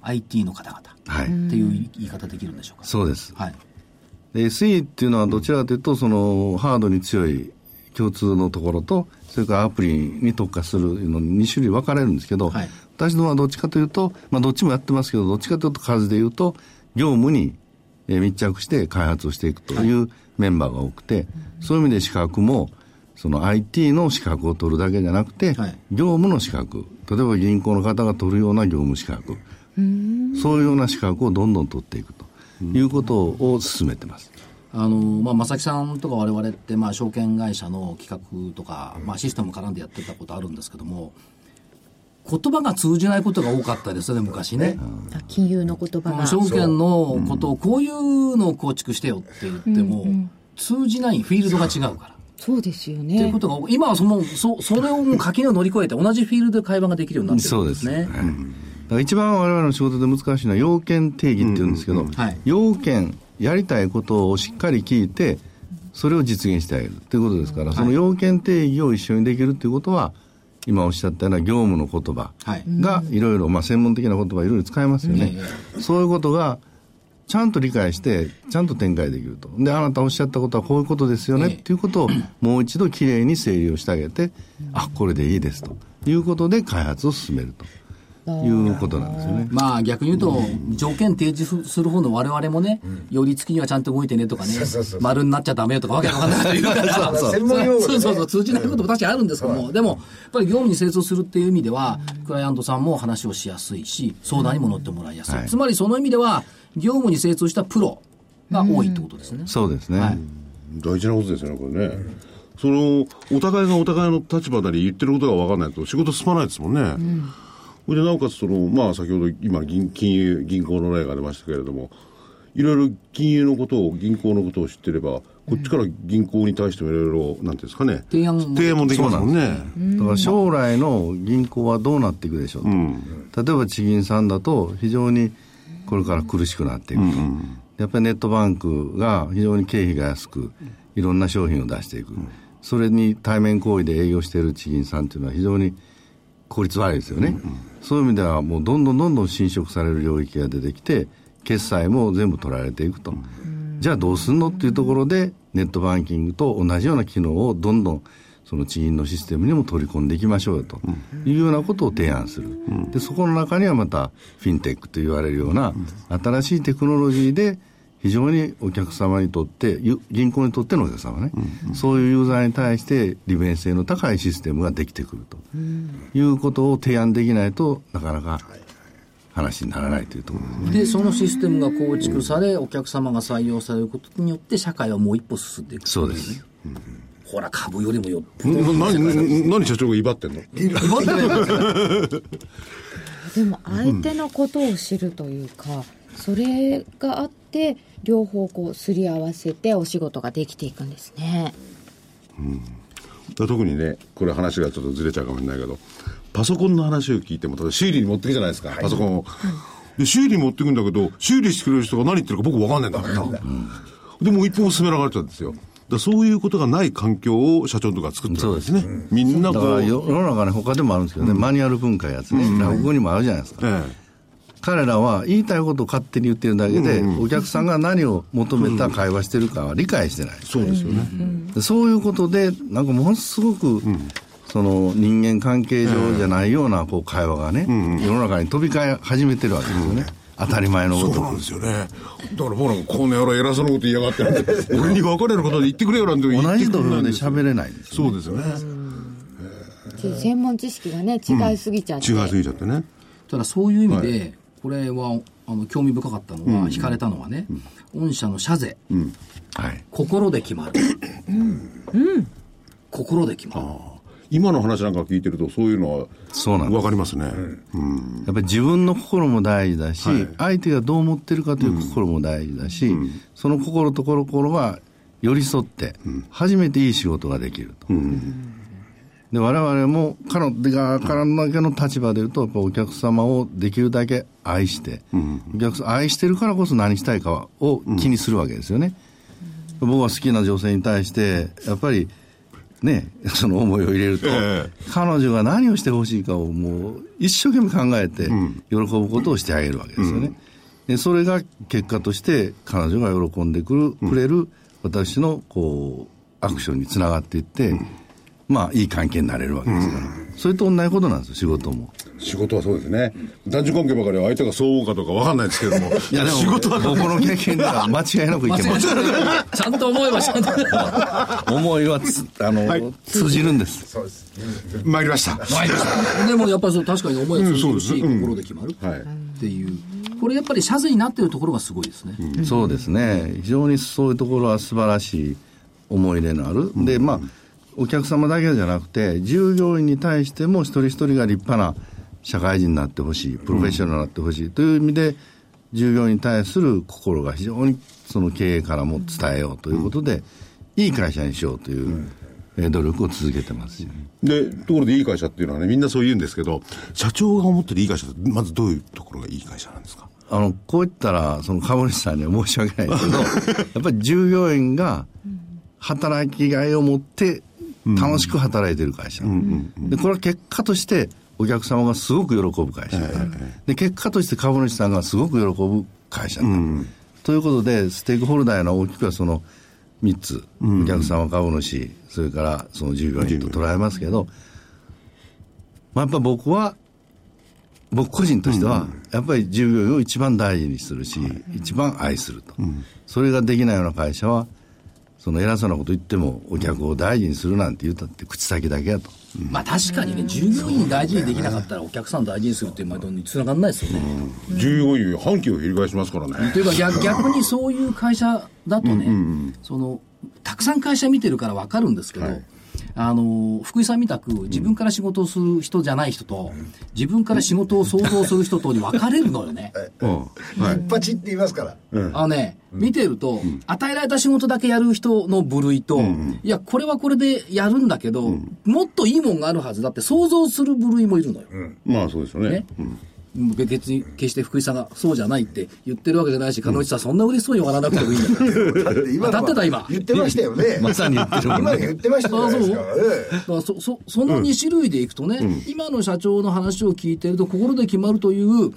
[SPEAKER 1] IT の方々
[SPEAKER 6] はい。
[SPEAKER 1] っていう言い方できるんでしょうか？
[SPEAKER 6] そうです。
[SPEAKER 1] はい。
[SPEAKER 6] で SE っていうのはどちらかというと、そのハードに強い共通のところと、それからアプリに特化するのに2種類分かれるんですけど、
[SPEAKER 1] はい。
[SPEAKER 6] 私どもはどっちかというと、まあどっちもやってますけど、どっちかというと数で言うと、業務にえー密着して開発をしていくというメンバーが多くて、そういう意味で資格も、その IT の資格を取るだけじゃなくて、
[SPEAKER 1] はい。
[SPEAKER 6] 業務の資格、例えば銀行の方が取るような業務資格、そういうような資格をどんどん取っていくということを進めてます。
[SPEAKER 1] あのまあ、正木さんとか我々って、まあ、証券会社の企画とか、まあ、システム絡んでやってたことあるんですけども、言葉が通じないことが多かったですよね、昔ね。
[SPEAKER 3] あ金融の言葉が。
[SPEAKER 1] 証券のことを、こういうのを構築してよって言っても、通じないフィールドが違うから。
[SPEAKER 3] そうですよ
[SPEAKER 1] っていう
[SPEAKER 3] ね
[SPEAKER 1] こ。とが、今はその、そ、それをもう垣根を乗り越えて、同じフィールドで会話ができるようになってる
[SPEAKER 6] そうで。
[SPEAKER 1] んですすね。
[SPEAKER 6] はいだから一番我々の仕事で難しいのは要件定義っていうんですけど、
[SPEAKER 1] はい。
[SPEAKER 6] 要件、やりたいことをしっかり聞いて、それを実現してあげるということですから、その要件定義を一緒にできるということは、今おっしゃったような業務の言葉
[SPEAKER 1] はい。
[SPEAKER 6] がいろいろ、まあ、専門的な言葉いろいろ使えますよね、そういうことがちゃんと理解して、ちゃんと展開できると。で、あなたおっしゃったことはこういうことですよね、
[SPEAKER 1] ええ。
[SPEAKER 6] っていうことをもう一度きれいに整理をしてあげて、あ、これでいいですと。いうことで開発を進めるということなんですよね。
[SPEAKER 1] まあ逆に言うと、条件提示する方の我々もね、寄り付きにはちゃんと動いてねとかね丸になっちゃダメよとかわけわかんないこと言うから、
[SPEAKER 4] そう。そう
[SPEAKER 1] そうそう。そう、通じないことも確かにあるんですけども、でも、やっぱり業務に精通するっていう意味では、クライアントさんも話をしやすいし、相談にも乗ってもらいやすい。
[SPEAKER 6] はい。
[SPEAKER 1] つまりその意味では、業務に精通したプロが多いってことですね。
[SPEAKER 6] そうですね。
[SPEAKER 1] はい。
[SPEAKER 5] 大事なことですよね、これね。その、お互いがお互いの立場なり言ってることが分かんないと仕事進まないですもんね。それでなおかつその、まあ先ほど今銀、金融、銀行の例が出ましたけれども、いろいろ金融のことを、銀行のことを知ってれば、こっちから銀行に対してもいろいろ、なんていうんですかね。
[SPEAKER 1] 提案も
[SPEAKER 5] できますもんね。
[SPEAKER 6] だから将来の銀行はどうなっていくでしょうと、例えば地銀さんだと非常にこれから苦しくなっていくと、やっぱりネットバンクが非常に経費が安くいろんな商品を出していく、それに対面行為で営業している地銀さんっていうのは非常に効率悪いですよね、そういう意味ではもうどんどんどんどん侵食される領域が出てきて決済も全部取られていくと、じゃあどうすんのっていうところでネットバンキングと同じような機能をどんどんその地銀のシステムにも取り込んでいきましょうよと。いうようなことを提案する、でそこの中にはまたフィンテックと言われるような新しいテクノロジーで非常にお客様にとってゆ銀行にとってのお客様ね、そういうユーザーに対して利便性の高いシステムができてくるということを提案できないとなかなか話にならないというところですね。
[SPEAKER 1] で、そのシステムが構築され、お客様が採用されることによって、社会はもう一歩進んでいく。
[SPEAKER 6] そうです。
[SPEAKER 1] ほら、株よりもよっぽ
[SPEAKER 5] な
[SPEAKER 1] ど。
[SPEAKER 5] 何、何社長が威張ってんの？
[SPEAKER 3] でも相手のことを知るというか、それがあって両方こうすり合わせてお仕事ができていくんですね。
[SPEAKER 5] 特にね、これ話がちょっとずれちゃうかもしれないけど、パソコンの話を聞いても、例えば修理に持ってくじゃないですか、パソコンを。で修理に持ってくんだけど、修理してくれる人が何言ってるか僕分かんないんだから。でもう一歩も進めなかったんですよ。だからそういうことがない環境を社長とか作ってるわけですね。みんな
[SPEAKER 6] だ
[SPEAKER 5] こう、
[SPEAKER 6] 世の中ね、他でもあるんですけどね、マニュアル文化やつね、落語にもあるじゃないですか。
[SPEAKER 5] え
[SPEAKER 6] 彼らは言いたいことを勝手に言ってるだけで、お客さんが何を求めた会話してるかは理解してない。
[SPEAKER 5] えそうですよね。
[SPEAKER 6] でそういうことで、なんかものすごく、その人間関係上じゃないようなこう会話がね、世の中に飛び交い始めてるわけですよね。当たり前の
[SPEAKER 5] そう
[SPEAKER 6] こと
[SPEAKER 5] なんですよね。だから僕なんかこの野郎偉そうなこと言いやがって俺に分かれることで言ってくれよなんて言ってくれ
[SPEAKER 6] 同じ土俵で
[SPEAKER 5] ないんですよ
[SPEAKER 6] 喋れないんですよ、
[SPEAKER 5] そうですよね。
[SPEAKER 3] 専門知識がね違いすぎちゃって、
[SPEAKER 5] 違いすぎちゃってね。
[SPEAKER 1] ただそういう意味で、これはあの興味深かったのは、惹かれたのはね、御社の社税、
[SPEAKER 6] はい。
[SPEAKER 1] 心で決まる。心で決まる。
[SPEAKER 5] 今の話なんか聞いてるとそういうのは
[SPEAKER 6] そうなん
[SPEAKER 5] 分かりますね。
[SPEAKER 6] やっぱり自分の心も大事だし、
[SPEAKER 5] はい。
[SPEAKER 6] 相手がどう思ってるかという心も大事だし、その心と心が寄り添って、初めていい仕事ができると。で我々も彼のが彼のだけの立場でいうと、やっぱお客様をできるだけ愛して、お客さん愛してるからこそ何したいかを気にするわけですよね。僕は好きな女性に対して、やっぱりね、その思いを入れると、
[SPEAKER 5] え
[SPEAKER 6] 彼女が何をしてほしいかをもう一生懸命考えて、喜ぶことをしてあげるわけですよね。でそれが結果として、彼女が喜んでくる、くれる私のこうアクションにつながっていって、まあ、いい関係になれるわけですから、それと同じことなんですよ、仕事も。
[SPEAKER 5] 仕事はそうですね。男女関係ばかりは相手がそう思うかどうか分かんないですけれども。
[SPEAKER 6] いや、でも、
[SPEAKER 5] 仕事は
[SPEAKER 6] 僕の経験では間違いなくいけます。
[SPEAKER 1] ちゃんと思えばちゃんと。
[SPEAKER 6] 思いはつあの、通じるんです。
[SPEAKER 4] そうです。
[SPEAKER 5] 参りました。
[SPEAKER 1] でもやっぱりそう確かに思いは通じるし、
[SPEAKER 5] うんそうですねうん
[SPEAKER 1] 心で決まる
[SPEAKER 5] はい。
[SPEAKER 1] っていう。これやっぱり社税になっているところがすごいですね。
[SPEAKER 6] そうですね。非常にそういうところは素晴らしい思い入れのある。で、まあ、お客様だけじゃなくて、従業員に対しても一人一人が立派な社会人になってほしい、プロフェッショナルになってほしいという意味で、従業員に対する心が非常にその経営からも伝えようということで、いい会社にしようという、えー努力を続けてます。
[SPEAKER 5] で、ところでいい会社っていうのはね、みんなそう言うんですけど、社長が思ってるいい会社って、まずどういうところがいい会社なんですか？
[SPEAKER 6] あの、こう言ったら、その株主さんには申し訳ないけど、やっぱり従業員が働きがいを持って楽しく働いてる会社。で、これは結果としてお客様がすごく喜ぶ会社。で、結果として株主さんがすごく喜ぶ会社。ということで、ステークホルダーへの大きくはその3つ、お客様、株主、それからその従業員と捉えますけど、まあ、やっぱ僕は僕個人としては、やっぱり従業員を一番大事にするし、一番愛すると、それができないような会社は、その偉そうなこと言っても、お客を大事にするなんて言ったって、口先だけやと。
[SPEAKER 1] まあ確かにね、従業員大事にできなかったらお客さん大事にするっていうまでにつながらないですよね。
[SPEAKER 5] 従業員、反旗を翻しますからね。
[SPEAKER 1] というか逆逆にそういう会社だとね、その、たくさん会社見てるから分かるんですけど、あの、福井さんみたく自分から仕事をする人じゃない人と、自分から仕事を想像する人とに分かれるのよね。
[SPEAKER 4] 一発って言いますから。
[SPEAKER 1] あのね、見てると、与えられた仕事だけやる人の部類と、いや、これはこれでやるんだけど、もっといいもんがあるはずだって想像する部類もいるのよ。
[SPEAKER 5] まあそうですよね。
[SPEAKER 1] ね。別に決して福井さんがそうじゃないって言ってるわけじゃないし、鹿野内さんそんな嬉しそうに笑わなくてもいいんだから。
[SPEAKER 4] だって
[SPEAKER 1] 当たってた今
[SPEAKER 4] 言ってましたよね。
[SPEAKER 6] まさに言ってるね。
[SPEAKER 4] 今言ってましたじゃないですか。ええ
[SPEAKER 1] だからそそその2種類でいくとね、今の社長の話を聞いてると、心で決まるという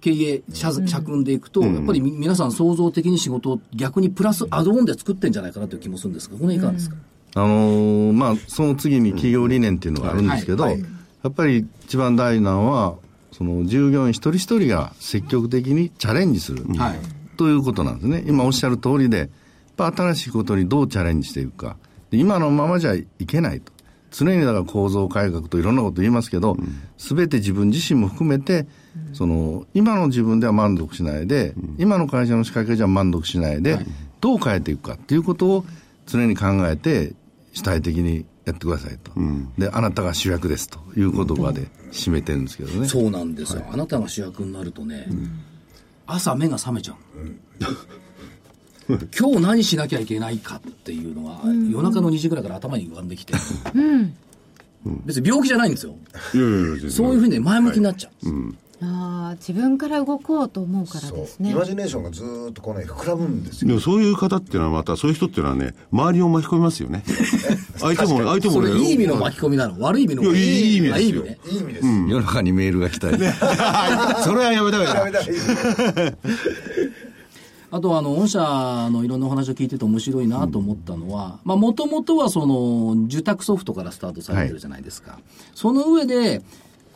[SPEAKER 1] 経営、社社訓でいくと、やっぱりみ皆さん創造的に仕事を逆にプラスアドオンで作ってんじゃないかなという気もするんですが、この辺いかがですか、
[SPEAKER 6] あのーまあ、その次に企業理念っていうのがあるんですけど、やっぱり一番大事なのは、その従業員一人一人が積極的にチャレンジする、
[SPEAKER 1] はい。
[SPEAKER 6] ということなんですね。今おっしゃる通りで、やっぱ新しいことにどうチャレンジしていくか。で今のままじゃいけないと。常にだから構造改革といろんなこと言いますけど、すべ、て自分自身も含めて、その、今の自分では満足しないで、今の会社の仕掛けじゃ満足しないで、どう変えていくかっていうことを常に考えて、主体的にやってくださいと。で、あなたが主役ですという言葉で締めてるんですけどね。
[SPEAKER 1] そうなんですよ、あなたが主役になるとね、朝目が覚めちゃう。今日何しなきゃいけないかっていうのは、夜中の2時ぐらいから頭に浮かんできて、別に病気じゃないんですよ。そういうふうにね前向きになっちゃう。
[SPEAKER 3] ああ自分から動こうと思うからですね。
[SPEAKER 4] イマジネーションがずーっとこうね膨らむんですよ。
[SPEAKER 5] でもそういう方っていうのはまた、そういう人っていうのはね、周りを巻き込みますよね。相手も、相手もね
[SPEAKER 1] それいい意味の巻き込みなの？悪い意味の
[SPEAKER 5] いやいいいい意味ですよ。
[SPEAKER 1] あいい意味ね。
[SPEAKER 4] いい意味です、
[SPEAKER 6] 夜中にメールが来たり。
[SPEAKER 5] それはやめた方がいい。な
[SPEAKER 4] ダメだいい
[SPEAKER 1] あとはあの御社のいろんなお話を聞いてて面白いなと思ったのは、まあもともとはその受託ソフトからスタートされてるじゃないですか。その上で、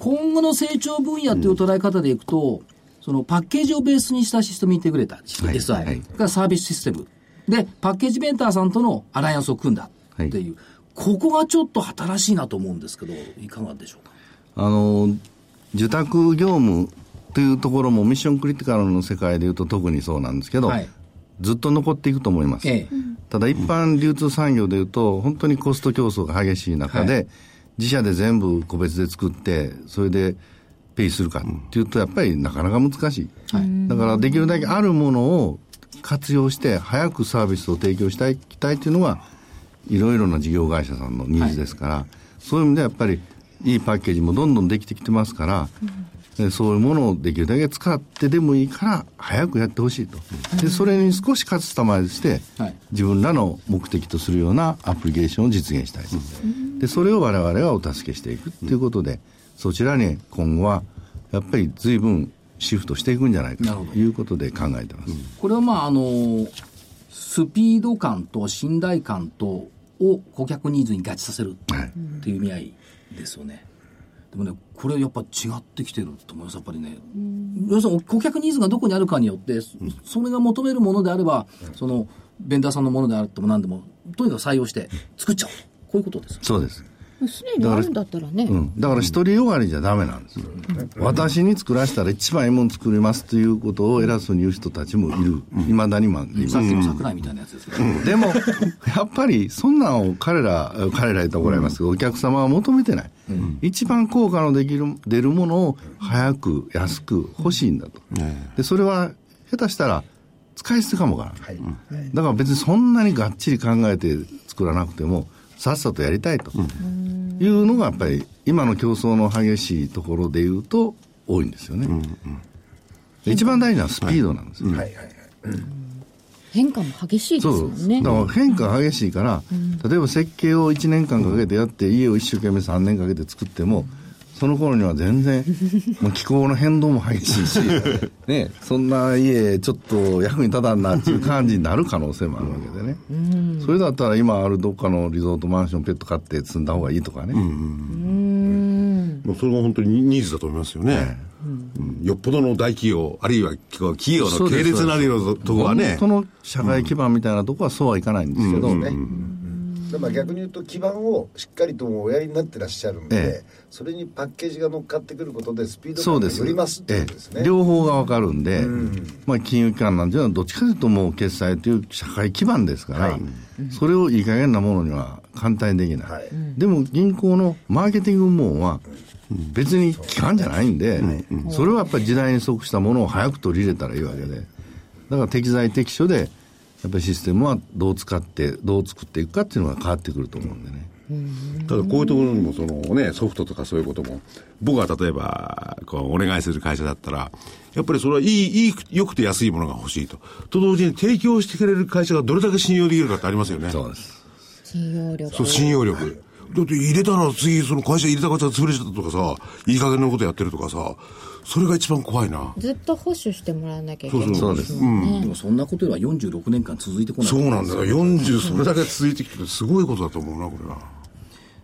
[SPEAKER 1] 今後の成長分野っていう捉え方でいくと、そのパッケージをベースにしたシステムインテグレーター、
[SPEAKER 6] はい。
[SPEAKER 1] SI、
[SPEAKER 6] は。い。
[SPEAKER 1] サービスシステム。で、パッケージベンダーさんとのアライアンスを組んだっていう、ここがちょっと新しいなと思うんですけど、いかがでしょうか？
[SPEAKER 6] あの、受託業務というところもミッションクリティカルの世界でいうと特にそうなんですけど、
[SPEAKER 1] はい。
[SPEAKER 6] ずっと残っていくと思います。
[SPEAKER 1] ええ。
[SPEAKER 6] ただ一般流通産業でいうと、本当にコスト競争が激しい中で、
[SPEAKER 1] はい
[SPEAKER 6] 自社で全部個別で作って、それでペイするかっていうと、やっぱりなかなか難しい。だからできるだけあるものを活用して、早くサービスを提供したいたいというのが、いろいろな事業会社さんのニーズですから、そういう意味ではやっぱりいいパッケージもどんどんできてきてますから、でそういうものをできるだけ使ってでもいいから早くやってほしいと。で、それに少しカスタマイズして、
[SPEAKER 1] はい
[SPEAKER 6] 自分らの目的とするようなアプリケーションを実現したいと。で、それを我々がお助けしていくということで、そちらに今後はやっぱり随分シフトしていくんじゃないかということで考えてます。
[SPEAKER 1] これはまああのスピード感と信頼感とを顧客ニーズに合致させるっていう意味合いですよね。でもね、これやっぱ違ってきてると思います、やっぱりね。要するに顧客ニーズがどこにあるかによって、そそれが求めるものであれば、その、ベンダーさんのものであっても何でも、とにかく採用して作っちゃおうと。こういうことです。
[SPEAKER 6] そうです。
[SPEAKER 3] すでにあるんだったらね。
[SPEAKER 6] うん、だから一人よがりじゃダメなんですよ、私に作らせたら一番いいもの作りますということを偉そうに言う人たちもいる、いまだにもいます
[SPEAKER 1] さっきの桜井みたいなやつですけど、
[SPEAKER 6] でも、やっぱりそんなんを彼ら、彼ら言ったら怒られますけど、お客様は求めてない、一番効果のできる出るものを早く、安く欲しいんだと、でそれは下手したら使い捨てかもわからない、だから別にそんなにがっちり考えて作らなくても、さっさとやりたいと。いうのが、やっぱり今の競争の激しいところでいうと、多いんですよね。で一番大事なのはスピードなんですよ。
[SPEAKER 4] はいはいはい。
[SPEAKER 3] 変化も激しいです
[SPEAKER 6] そう
[SPEAKER 3] もんね。
[SPEAKER 6] だから変化が激しいから、例えば設計を1年間かけてやって、家を一生懸命3年かけて作っても、その頃には全然、もう気候の変動も激しいし、ね、そんな家、ちょっと役に立たんなっていう感じになる可能性もあるわけでね、それだったら今あるどっかのリゾートマンション、ペット飼って住んだ方がいいとかね、
[SPEAKER 5] もうそれが本当にニーズだと思いますよね。うん。よっぽどの大企業、あるいは企業の系列なりのとこはね。
[SPEAKER 6] 本、当の社会基盤みたいなとこはそうはいかないんですけど、
[SPEAKER 4] ねでまあ逆に言うと基盤をしっかりとおやりになってらっしゃるんで、
[SPEAKER 6] ええ。
[SPEAKER 4] それにパッケージが乗っかってくることでスピード感がより増すって
[SPEAKER 6] え
[SPEAKER 4] ことですね。
[SPEAKER 6] え、両方が分かるんで、まあ、金融機関なんていうのは、どっちかというと、もう決済という社会基盤ですから、それをいい加減なものには簡単にできない、
[SPEAKER 4] はい。
[SPEAKER 6] でも銀行のマーケティング部門は、別に機関じゃないんで、それはやっぱり時代に即したものを早く取り入れたらいいわけで、だから適材適所で、やっぱりシステムはどう使って、どう作っていくかっていうのが変わってくると思うんでね。
[SPEAKER 5] ただこういうところにもその、ね、ソフトとかそういうことも、僕が例えばこうお願いする会社だったら、やっぱりそれはいい、いい、良くて安いものが欲しいと。と同時に提供してくれる会社がどれだけ信用できるかってありますよね。
[SPEAKER 6] そうです。
[SPEAKER 3] 信用力。
[SPEAKER 5] そう、信用力。だって入れたら次、その会社入れた会社が潰れちゃったとかさ、いい加減なことやってるとかさ、それが一番怖いな。
[SPEAKER 3] ずっと保守してもらわなきゃいけない
[SPEAKER 6] そうです
[SPEAKER 3] もんね。
[SPEAKER 1] でもそんなことでは46年間続いてこない
[SPEAKER 5] そうなんだよ。40、それだけ続いてきてすごいことだと思うな、これは。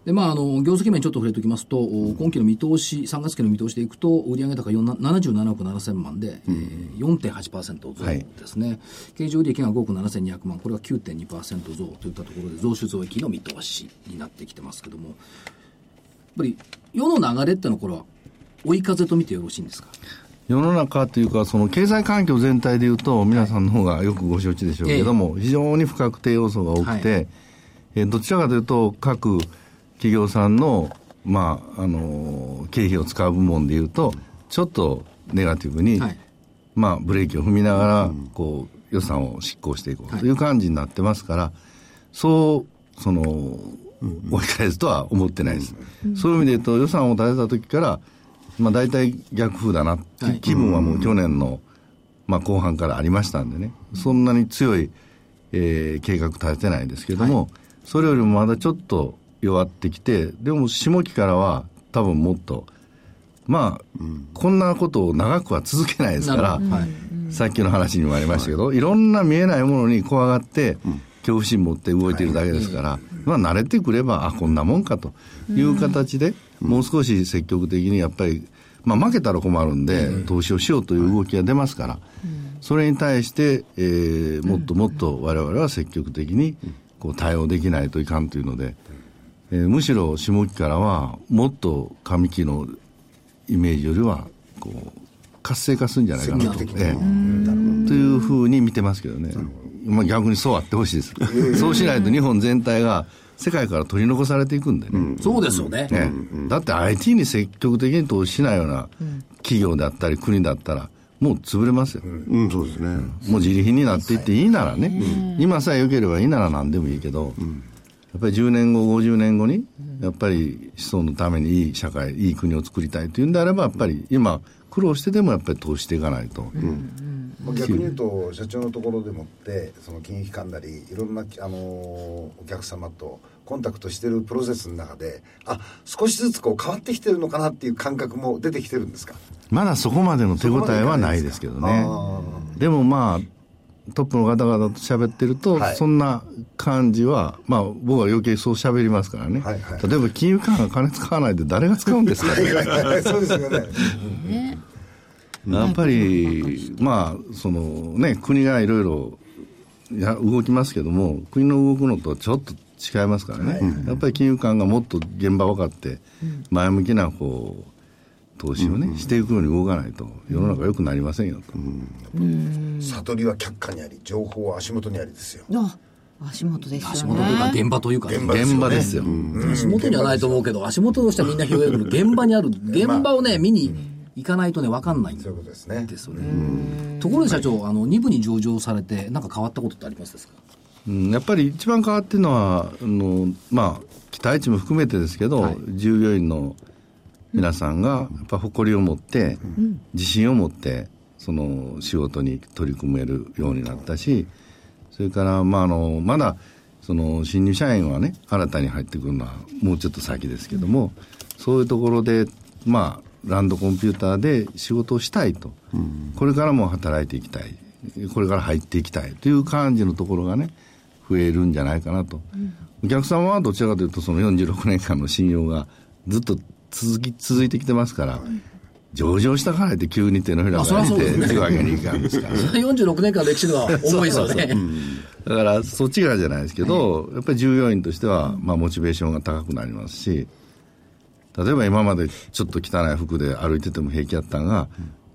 [SPEAKER 1] でまあ、あの業績面ちょっと触れておきますと、お今期の見通し、3月期の見通しでいくと、売上高4な77億7000万で、えー、4.8%増ですね、経常利益が5億7200万、これが9.2%増といったところで、増収増益の見通しになってきてますけども、やっぱり世の流れってのは、これは追い風と見てよろしいんですか？
[SPEAKER 6] 世の中というか、その経済環境全体でいうと、皆さんの方がよくご承知でしょうけども、非常に不確定要素が多くて、
[SPEAKER 1] はい。
[SPEAKER 6] えーどちらかというと、各企業さんの、まあ、あの、経費を使う部門でいうと、ちょっとネガティブに、
[SPEAKER 1] はい。
[SPEAKER 6] まあ、ブレーキを踏みながら、こう、予算を執行していこうという感じになってますから、そう、その、追い返すとは思ってないです。そういう意味で言うと、予算を立てた時から、まあ、大体逆風だな。ってい。う気分はもう去年の、まあ、後半からありましたんでね、そんなに強い、えー計画立ててないですけども、それよりもまだちょっと弱ってきて、でも下期からは多分もっと、まあ、こんなことを長くは続けないですから、さっきの話にもありましたけど、い、ろんな見えないものに怖がって、恐怖心持って動いているだけですから、まあ慣れてくれば、あ、こんなもんかという形で、もう少し積極的にやっぱり、まあ負けたら困るんで、投資をしようという動きが出ますから、それに対して、えーもっともっと我々は積極的にこう対応できないといかんというので、えーむしろ下期からは、もっと上期のイメージよりは、こう、活性化するんじゃないかなと。ええ。というふうに見てますけどね。まあ逆にそうあってほしいです。そうしないと日本全体が世界から取り残されていくんでね。
[SPEAKER 1] そうですよね。
[SPEAKER 6] ええだって IT に積極的に投資しないような企業だったり国だったら、もう潰れますよ。
[SPEAKER 5] うん、そうですね。
[SPEAKER 6] もう自利品になっていっていいならね、今さえ良ければいいなら何でもいいけど、やっぱり10年後、50年後に、やっぱり子孫のためにいい社会、いい国を作りたいというんであれば、やっぱり今、苦労してでもやっぱり投資していかないと。
[SPEAKER 4] まあ逆に言うと社長のところでもってその金融機関なりいろんな、あのーお客様とコンタクトしてるプロセスの中であ少しずつこう変わってきてるのかなっていう感覚も出てきてるんですか？
[SPEAKER 6] まだそこまでの手応えはないですけどね。でもまあ、トップの方々と喋ってると、
[SPEAKER 4] はい。
[SPEAKER 6] そんな感じは、まあ僕は余計そう喋りますからね。
[SPEAKER 4] はいはい。
[SPEAKER 6] 例えば金融機関が金使わないで誰が使うんですかね。
[SPEAKER 4] そうですよね
[SPEAKER 6] やっぱり、まあ、そのね、国がいろいろいや動きますけども、国の動くのとはちょっと違いますからね、やっぱり金融機関がもっと現場分かって、前向きなこう投資をね、していくように動かないと、世の中良くなりませんよ。と。
[SPEAKER 4] 悟りは客観にあり、情報は足元にありですよ。
[SPEAKER 3] 足元ですよね。
[SPEAKER 1] 足元というか現場というか、
[SPEAKER 6] ね、現場ですよ。
[SPEAKER 1] 足元にはないと思うけど、足元としてはみんな広げる現場にある。現場をね、見に行かないとね、分かんないんですよね。ですよね。ところで社長、あの、2部に上場されて、なんか変わったことってありますですか？
[SPEAKER 6] うん、やっぱり一番変わってるのは、あのまあ、期待値も含めてですけど、はい、従業員の皆さんがやっぱ誇りを持って、自信を持って、その仕事に取り組めるようになったし、それから、まあ、あのまだその新入社員はね、新たに入ってくるのはもうちょっと先ですけども、そういうところで、まあ、ランドコンピューターで仕事をしたいと、これからも働いていきたい、これから入っていきたいという感じのところがね、増えるんじゃないかなと。お客さんはどちらかというと、その46年間の信用がずっと続き、続いてきてますから、上場したからって急に手のひらが出て、っていうわけにいかんですから。
[SPEAKER 1] 46年間歴史のは重いですよね。
[SPEAKER 6] だからそっち側じゃないですけど、やっぱり従業員としては、まあ、モチベーションが高くなりますし、例えば今までちょっと汚い服で歩いてても平気やったんが、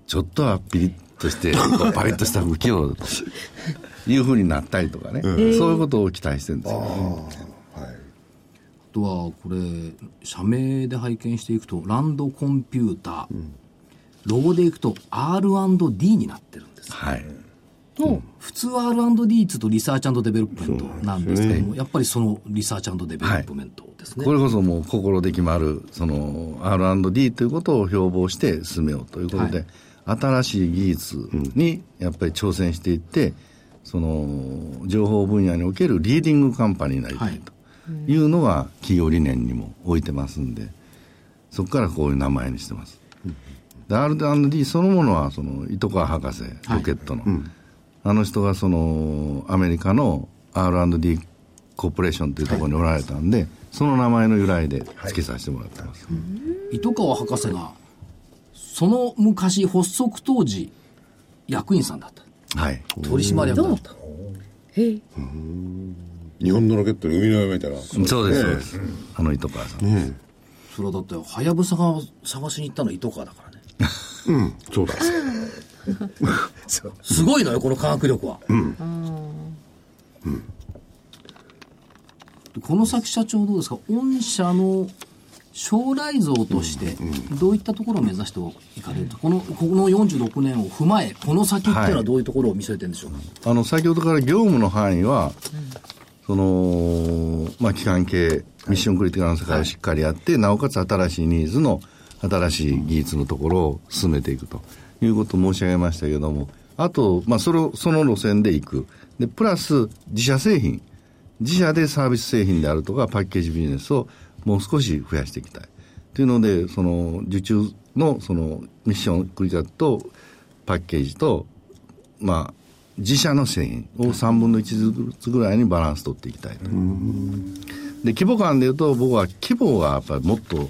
[SPEAKER 6] ちょっとはピリッとして、パリッとした服着ようというふうになったりとかね、そういうことを期待してるんですよ、ね。
[SPEAKER 1] とはこれ社名で拝見していくとランドコンピューター、うん、ロゴでいくと R&D になってるんです、
[SPEAKER 6] はい、
[SPEAKER 1] と、普通 R&D つうと research development なんですけども、ね、やっぱりその research developmentですね、
[SPEAKER 6] はい、これこそもう心で決まるその R&D ということを標榜して進めようということで、はい、新しい技術にやっぱり挑戦していって、その情報分野におけるリーディングカンパニーになりたいと。い。うのが企業理念にも置いてますんで、そこからこういう名前にしてます。で、R&D そのものは、その、糸川博士、ロケットの、はいうん、あの人がその、アメリカの R&D コーポレーションというところにおられたんで、はい、その名前の由来で付けさせてもらってます。はい、
[SPEAKER 1] 糸川博士が、その昔、発足当時、役員さんだった。
[SPEAKER 6] はい。
[SPEAKER 1] 取締役だった。へえ。
[SPEAKER 5] 日本のロケットに海の上見たら。
[SPEAKER 6] そうです、そうです。あの糸川さん。ね
[SPEAKER 1] それはだって、はやぶさが探しに行ったの糸川だからね。
[SPEAKER 5] うん、そうだ。
[SPEAKER 1] すごいのよ、この科学力は。うん。うん、この先社長どうですか？御社の将来像として、どういったところを目指していかれると、このこの46年を踏まえ、この先っていうのはどういうところを見据えてるんでしょうか、はい、
[SPEAKER 6] あの先ほどから業務の範囲は、その、まあ、機関系、ミッションクリティカルな世界をしっかりやって、はい、なおかつ新しいニーズの新しい技術のところを進めていくということを申し上げましたけれども、あと、まあ、それを、その路線でいく。で、プラス、自社製品。自社でサービス製品であるとか、パッケージビジネスをもう少し増やしていきたい。というので、その、受注の、その、ミッションクリティカルと、パッケージと、まあ、自社の製品を3分の1ずつぐらいにバランス取っていきたいと。で、規模感でいうと、僕は規模がやっぱりもっと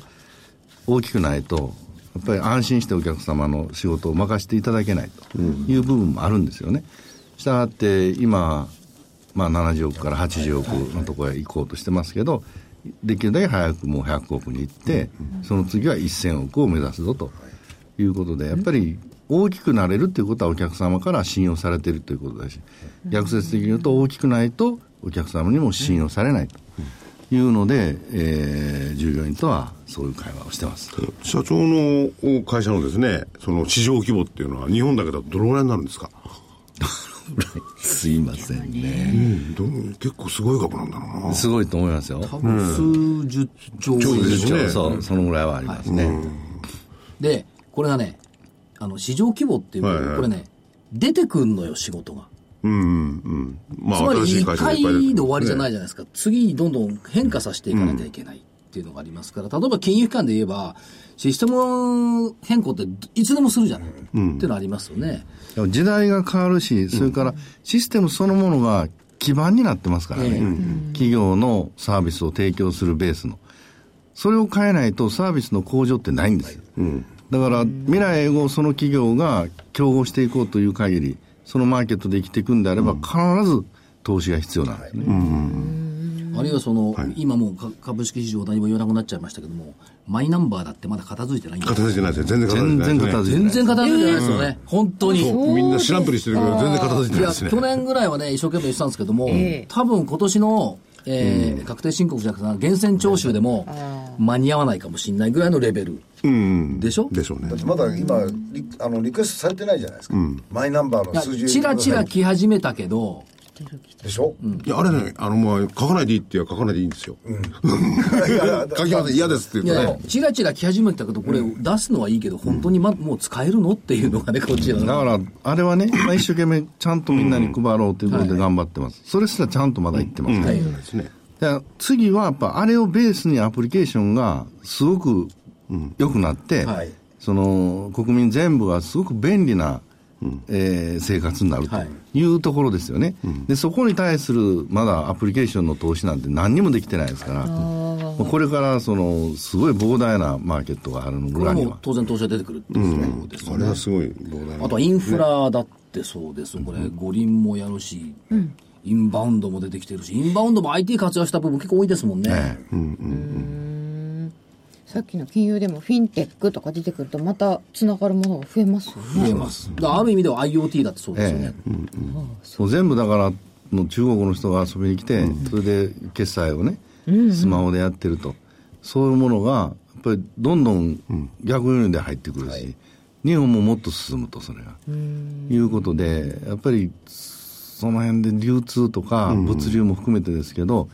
[SPEAKER 6] 大きくないと、やっぱり安心してお客様の仕事を任せていただけないという部分もあるんですよね。したがって、今、まあ70億から80億のところへ行こうとしてますけど、できるだけ早くもう100億に行って、その次は1000億を目指すぞということで、やっぱり大きくなれるということはお客様から信用されているということだし、逆説的に言うと大きくないとお客様にも信用されないというので、えー、従業員とはそういう会話をしてます。
[SPEAKER 5] 社長の会社のですね、その市場規模っていうのは日本だけだとどのぐらいになるんですか？
[SPEAKER 6] すいませんね、
[SPEAKER 5] うん、結構すごい額なんだろうな。
[SPEAKER 6] すごいと思いますよ。
[SPEAKER 1] 多分数十兆円
[SPEAKER 6] ですね。そうそのぐらいはありますね、はい、
[SPEAKER 1] でこれがねあの、市場規模っていう、はいはい、これね、出てくんのよ、仕事が。
[SPEAKER 5] うんうんうん。
[SPEAKER 1] まあ、つまり1回で終わりじゃないじゃないですか。ね、次にどんどん変化させていかなきゃいけないっていうのがありますから、例えば金融機関で言えば、システム変更っていつでもするじゃない、うん、っていうのありますよね。
[SPEAKER 6] 時代が変わるし、それからシステムそのものが基盤になってますからね、うん、企業のサービスを提供するベースの。それを変えないとサービスの向上ってないんですよ。うん。だから未来をその企業が競合していこうという限り、そのマーケットで生きていくんであれば、必ず投資が必要なんですね。
[SPEAKER 1] あるいはその、今もうか株式市場何も言わなくなっちゃいましたけども、マイナンバーだってまだ片付いてないんです
[SPEAKER 5] 片付いてないですよ。全然片付いてない
[SPEAKER 6] 全然
[SPEAKER 5] ですね。
[SPEAKER 6] 片付いてない。
[SPEAKER 1] 全然片付いてないですよね。本当に。
[SPEAKER 5] みんな知らんぷりしてるけど、全然片付いてないですね。
[SPEAKER 1] 去年ぐらいはね、一生懸命言ってたんですけども、
[SPEAKER 3] ええ
[SPEAKER 1] 多分今年の、えー確定申告じゃなくてな、源泉徴収でも間に合わないかもしれないぐらいのレベル
[SPEAKER 5] うん。
[SPEAKER 1] でしょ、
[SPEAKER 5] でしょうね。
[SPEAKER 4] だっ。てまだ今リあのリクエストされてないじゃないですか、マイナンバーの数字。
[SPEAKER 1] チラチラ来始めたけど、
[SPEAKER 4] でしょ、
[SPEAKER 5] いや、あれね、あの、まあ、書かないでいいって言えば書かないでいいんですよ。書きません、嫌ですって言うとね。
[SPEAKER 1] チラチラ来始めたけど、これ出すのはいいけど、本当に、ま、もう使えるのっていうのがね、こちらの。
[SPEAKER 6] だから、あれはね、今一生懸命ちゃんとみんなに配ろうということで頑張ってます。それすらちゃんとまだ言ってますね。
[SPEAKER 1] はい
[SPEAKER 5] ですね。
[SPEAKER 6] で次はやっぱあれをベースにアプリケーションがすごく良くなって、
[SPEAKER 1] はい
[SPEAKER 6] その国民全部がすごく便利な、えー生活になると
[SPEAKER 1] はい。
[SPEAKER 6] いうところですよね、でそこに対するまだアプリケーションの投資なんて何にもできてないですから、これからそのすごい膨大なマーケットがあるの
[SPEAKER 1] これはもう
[SPEAKER 6] ぐらいには。
[SPEAKER 1] 当然投資が出てくるっていうことですよね。
[SPEAKER 5] あれはすごい膨大な。
[SPEAKER 1] あとはインフラだってそうです、これ、五輪もやるし、インバウンドも出てきてるし、インバウンドも IT 活用した部分結構多いですもんね。
[SPEAKER 6] え
[SPEAKER 3] さっきの金融でもフィンテックとか出てくるとまたつながるものが増えますよね。
[SPEAKER 1] 増えます。ある意味では IoT だってそうですよね。
[SPEAKER 6] もう全部だからもう中国の人が遊びに来て、それで決済をね、スマホでやってると。そういうものがやっぱりどんどん逆輸入で入ってくるし、日本ももっと進むとそれが。いうことでやっぱりその辺で流通とか物流も含めてですけど、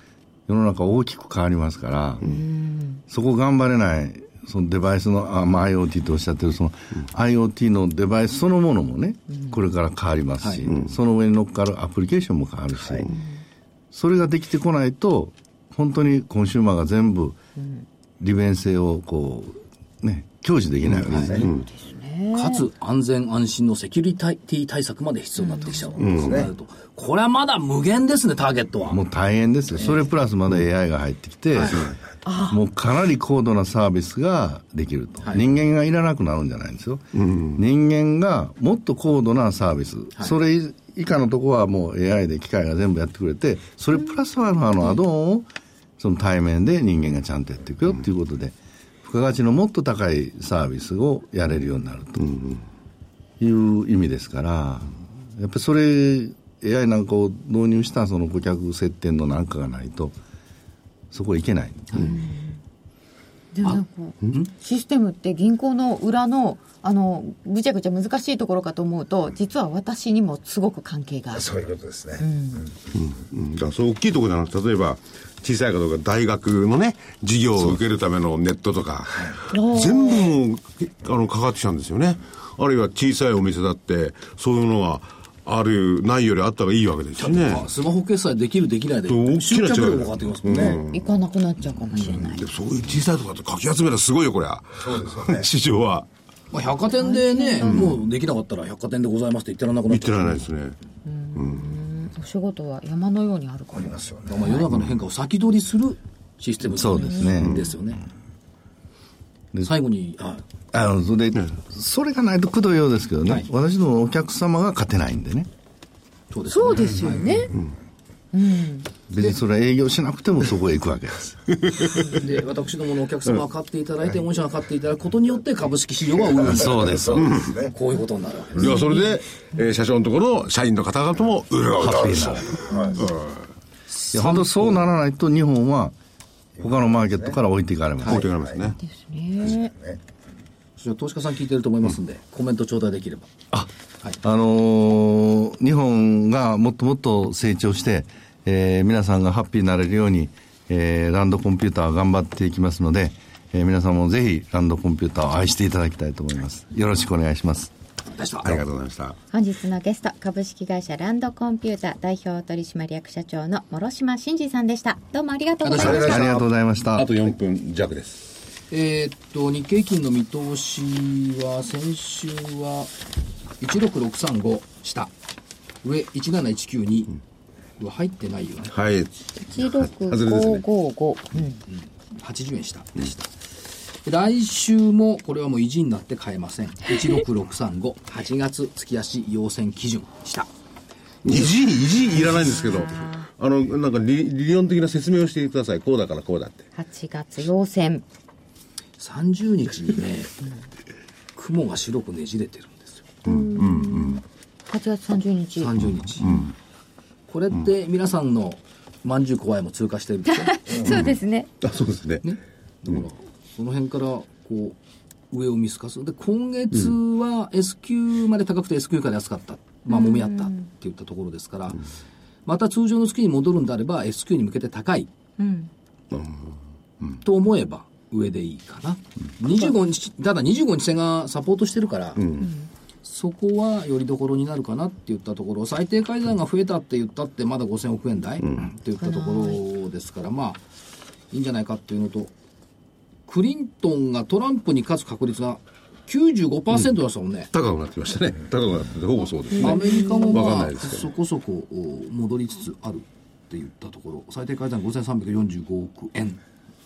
[SPEAKER 6] 世の中大きく変わりますから、そこ頑張れないそのデバイスのあ、まあ、IoT とおっしゃってるその IoT のデバイスそのものもね、これから変わりますし、その上に乗っかるアプリケーションも変わるし、それができてこないと本当にコンシューマーが全部利便性をこうね享受できないわけですね。
[SPEAKER 1] かつ安全安心のセキュリティ対策まで必要になってきちゃうと考えると、これはまだ無限ですね、ターゲットは。
[SPEAKER 6] もう大変ですよ。それプラスまだ AI が入ってきて、もうかなり高度なサービスができると。
[SPEAKER 1] はい
[SPEAKER 6] 人間がいらなくなるんじゃないんですよ。人間がもっと高度なサービス。それ以下のところはもう AI で機械が全部やってくれて、それプラスアルファのアドオンをその対面で人間がちゃんとやっていくよっていうことで、付加価値のもっと高いサービスをやれるようになるという意味ですから、やっぱりそれ、AI なんかを導入したその顧客接点のなんかがないと、そこへ行けない。
[SPEAKER 3] でもなんかシステムって銀行の裏のあのぐちゃぐちゃ難しいところかと思うと実は私にもすごく関係がある。
[SPEAKER 4] そういうことですね、
[SPEAKER 5] うん。だからそう大きいところじゃなくて、例えば、小さいかどうか大学のね、授業を受けるためのネットとか、全部もあのかかってきたんですよね。あるいは小さいお店だって、そういうのがある、ないよりあった方がいいわけですしね。
[SPEAKER 1] スマホ決済できるできないで
[SPEAKER 5] 大き
[SPEAKER 1] 集
[SPEAKER 5] な違い
[SPEAKER 1] 客力も変わってきますもんね、
[SPEAKER 3] 行かなくなっちゃうかもしれない、
[SPEAKER 5] そういう小さいところだとかき集めたらすごいよ、こりゃ。そうですよね。市場は。
[SPEAKER 1] まあ、百貨店でね、もうできなかったら百貨店でございますって言ってらんなくなっちゃう
[SPEAKER 5] られないですね。
[SPEAKER 3] お仕事は山のようにあるから
[SPEAKER 4] ますよね
[SPEAKER 1] まあ、世の中の変化を先取りするシステム
[SPEAKER 6] そうですね
[SPEAKER 1] ですよね。最後に、あ
[SPEAKER 6] あのそれで、それがないとくどいようですけどね、
[SPEAKER 1] はい
[SPEAKER 6] 私のお客様が勝てないんでね、
[SPEAKER 1] そうです
[SPEAKER 3] そうですよね、
[SPEAKER 6] 別にそれは営業しなくてもそこへ行くわけです。
[SPEAKER 1] で、私どものお客様が買っていただいて、御社が買っていただくことによって株式市場が潤う。
[SPEAKER 6] そうです。
[SPEAKER 1] こういうことになるわけです。
[SPEAKER 5] いや、それで、えー社長のところの社員の方々も潤うと。
[SPEAKER 6] いや本当そうならないと日本は他のマーケットから置いていかれます。
[SPEAKER 5] 置いてかれますね。
[SPEAKER 3] ね
[SPEAKER 1] それは投資家さん聞いてると思いますんで、コメント頂戴できれば。
[SPEAKER 6] あのー日本がもっともっと成長して、えー皆さんがハッピーになれるように、えーランドコンピューター頑張っていきますので、えー皆さんもぜひランドコンピューターを愛していただきたいと思います。よろしくお願いします。
[SPEAKER 1] でした。
[SPEAKER 5] ありがとうございました。
[SPEAKER 3] 本日のゲスト株式会社ランドコンピューター代表取締役社長の諸島真二さんでしたどうもありがとうございました
[SPEAKER 6] ありがとうございました。
[SPEAKER 5] あと4分弱です。
[SPEAKER 1] えーっと、日経金の見通しは、先週は16635下、上17192、うわ入ってないよね。
[SPEAKER 5] はい。
[SPEAKER 3] 16555、うん
[SPEAKER 1] 80円下でした。来週もこれはもう維持になって買えません。16635、8月月足要線基準下。
[SPEAKER 5] 意地、意地いらないんですけど、あの、なんか理理論的な説明をしてください。こうだからこうだって。
[SPEAKER 3] 8月陽線
[SPEAKER 1] 30日にね、雲が白くねじれてるんですよ。
[SPEAKER 3] 8月30日
[SPEAKER 1] 30日。これって皆さんのまんじゅう怖いも通過してるでしょ
[SPEAKER 3] そうですね
[SPEAKER 5] あ、そうですね。
[SPEAKER 1] ね。だから、その辺から、こう、上を見透かす。で、今月は S q まで高くて S q から安かった。まあ、揉み合ったっていったところですから、また通常の月に戻るんであれば S q に向けて高い。と思えば、上でいいかな。25日、ただ25日線がサポートしてるから、そこはよりどころになるかなって言ったところ、最低改ざんが増えたって言ったって、まだ5000億円台、って言ったところですから、まあ、いいんじゃないかっていうのと、クリントンがトランプに勝つ確率が95%でしたもんね。
[SPEAKER 5] 高くなってきましたね。高くなってて、ほぼそうですね。
[SPEAKER 1] アメリカもまあ
[SPEAKER 5] ないですけど
[SPEAKER 1] そこそこお戻りつつあるって言ったところ、最低改ざん5345億円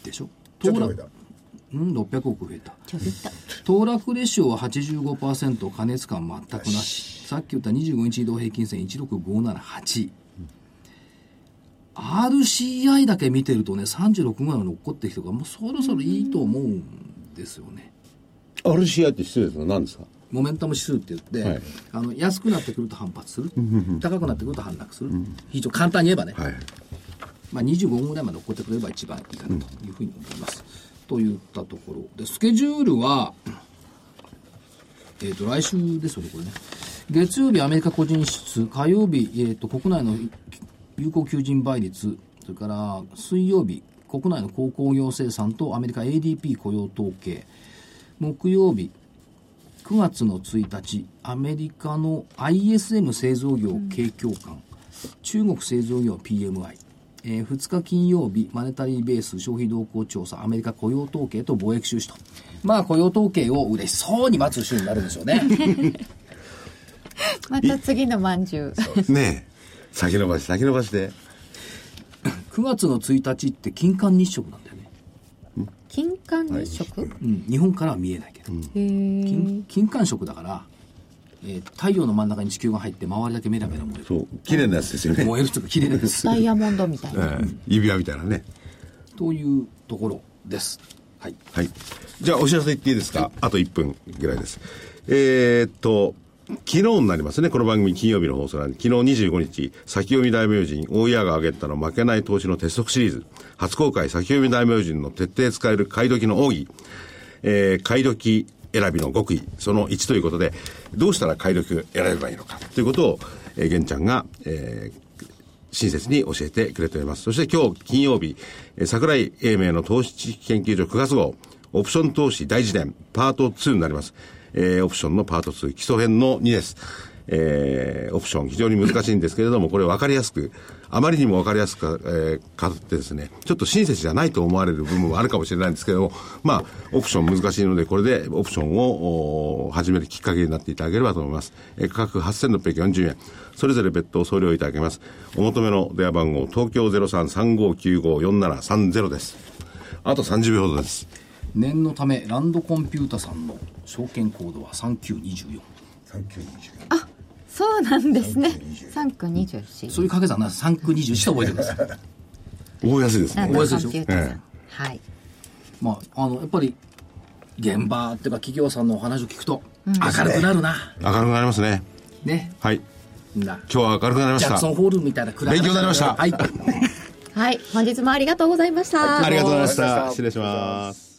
[SPEAKER 1] でしょ？騰落うん、600億増えた。騰落レシオは85%、過熱感全くなし。さっき言った25日移動平均線16578。RCI だけ見てるとね、36ぐらいの残ってきてるから、もうそろそろいいと思うんですよね。
[SPEAKER 5] RCI って失礼ですが何ですか？
[SPEAKER 1] モメンタム指数って言って、
[SPEAKER 5] はい
[SPEAKER 1] あの安くなってくると反発する、高くなってくると反落する、非常に簡単に言えばね、
[SPEAKER 5] はい。
[SPEAKER 1] まあ、25ぐらいまで残ってくれれば一番いいかなというふうに思います。といったところで、スケジュールは、えっ、と、来週ですよね、これね。月曜日、アメリカ個人支出、火曜日、えっ、と、国内の有効求人倍率、それから水曜日、国内の鉱工業生産とアメリカ ADP 雇用統計、木曜日、9月の1日、アメリカの ISM 製造業景況感、中国製造業 PMI、えー2日金曜日、マネタリーベース消費動向調査、アメリカ雇用統計と貿易収支と。まあ雇用統計を嬉しそうに待つ週になるんでしょうね。
[SPEAKER 3] また次のまんじゅう
[SPEAKER 5] ねえ。先延ばし、先延ばしで。
[SPEAKER 1] 9月の1日って金環日食なんだよね。
[SPEAKER 3] 金環日食？
[SPEAKER 1] うん、日本からは見えないけど。
[SPEAKER 3] へえ
[SPEAKER 1] 金金環食だから、えー太陽の真ん中に地球が入って周りだけメラメラ燃える。
[SPEAKER 5] そう。綺麗なやつですよね。
[SPEAKER 1] 燃えるというか綺麗です。
[SPEAKER 3] ダイヤモンドみたいな
[SPEAKER 5] ええ指輪みたいなね。
[SPEAKER 1] というところです。はい。
[SPEAKER 5] はい。じゃあ、お知らせ言っていいですか、あと1分ぐらいです。えーっと、昨日になりますね、この番組金曜日の放送なんで、昨日25日、先読み大名人、大家が挙げたの負けない投資の鉄則シリーズ、初公開先読み大名人の徹底使える買い時の奥義、えー、買い時選びの極意、その1ということで、どうしたら買い時を選べばいいのか、ということを、えー、玄ちゃんが、えー親切に教えてくれております。そして今日金曜日、えー桜井英明の投資知識研究所9月号、オプション投資大辞典、パート2になります。えーオプションのパート2、基礎編の2です。えーオプション非常に難しいんですけれども、これ分かりやすく、あまりにも分かりやすく、えー、語ってですね、ちょっと親切じゃないと思われる部分もあるかもしれないんですけども、まあ、オプション難しいので、これでオプションを始めるきっかけになっていただければと思います。えー価格8640円。それぞれ別途送料いただけます。お求めの電話番号、東京0335954730です。あと30秒ほどです。
[SPEAKER 1] 念のため、ランドコンピュータさんの証券コードは3924。
[SPEAKER 4] 3920
[SPEAKER 3] そうなんですね3区24
[SPEAKER 1] そういう掛け算な3921と覚えてください。
[SPEAKER 5] 覚えやすいですね。
[SPEAKER 1] 覚えやすいでしょ
[SPEAKER 3] ューターさん、
[SPEAKER 5] え
[SPEAKER 3] はい
[SPEAKER 1] まあ、あの、やっぱり、現場っていうか企業さんのお話を聞くと、明るくなるな。
[SPEAKER 5] 明るくなりますね。
[SPEAKER 1] ね。
[SPEAKER 5] はい。今日は明るくなりました
[SPEAKER 1] ジャクソ。ンホールみたいな暗い
[SPEAKER 5] 勉強になりました
[SPEAKER 1] はい。
[SPEAKER 3] はい本日もありがとうございました
[SPEAKER 5] ありがとうございました。失礼します。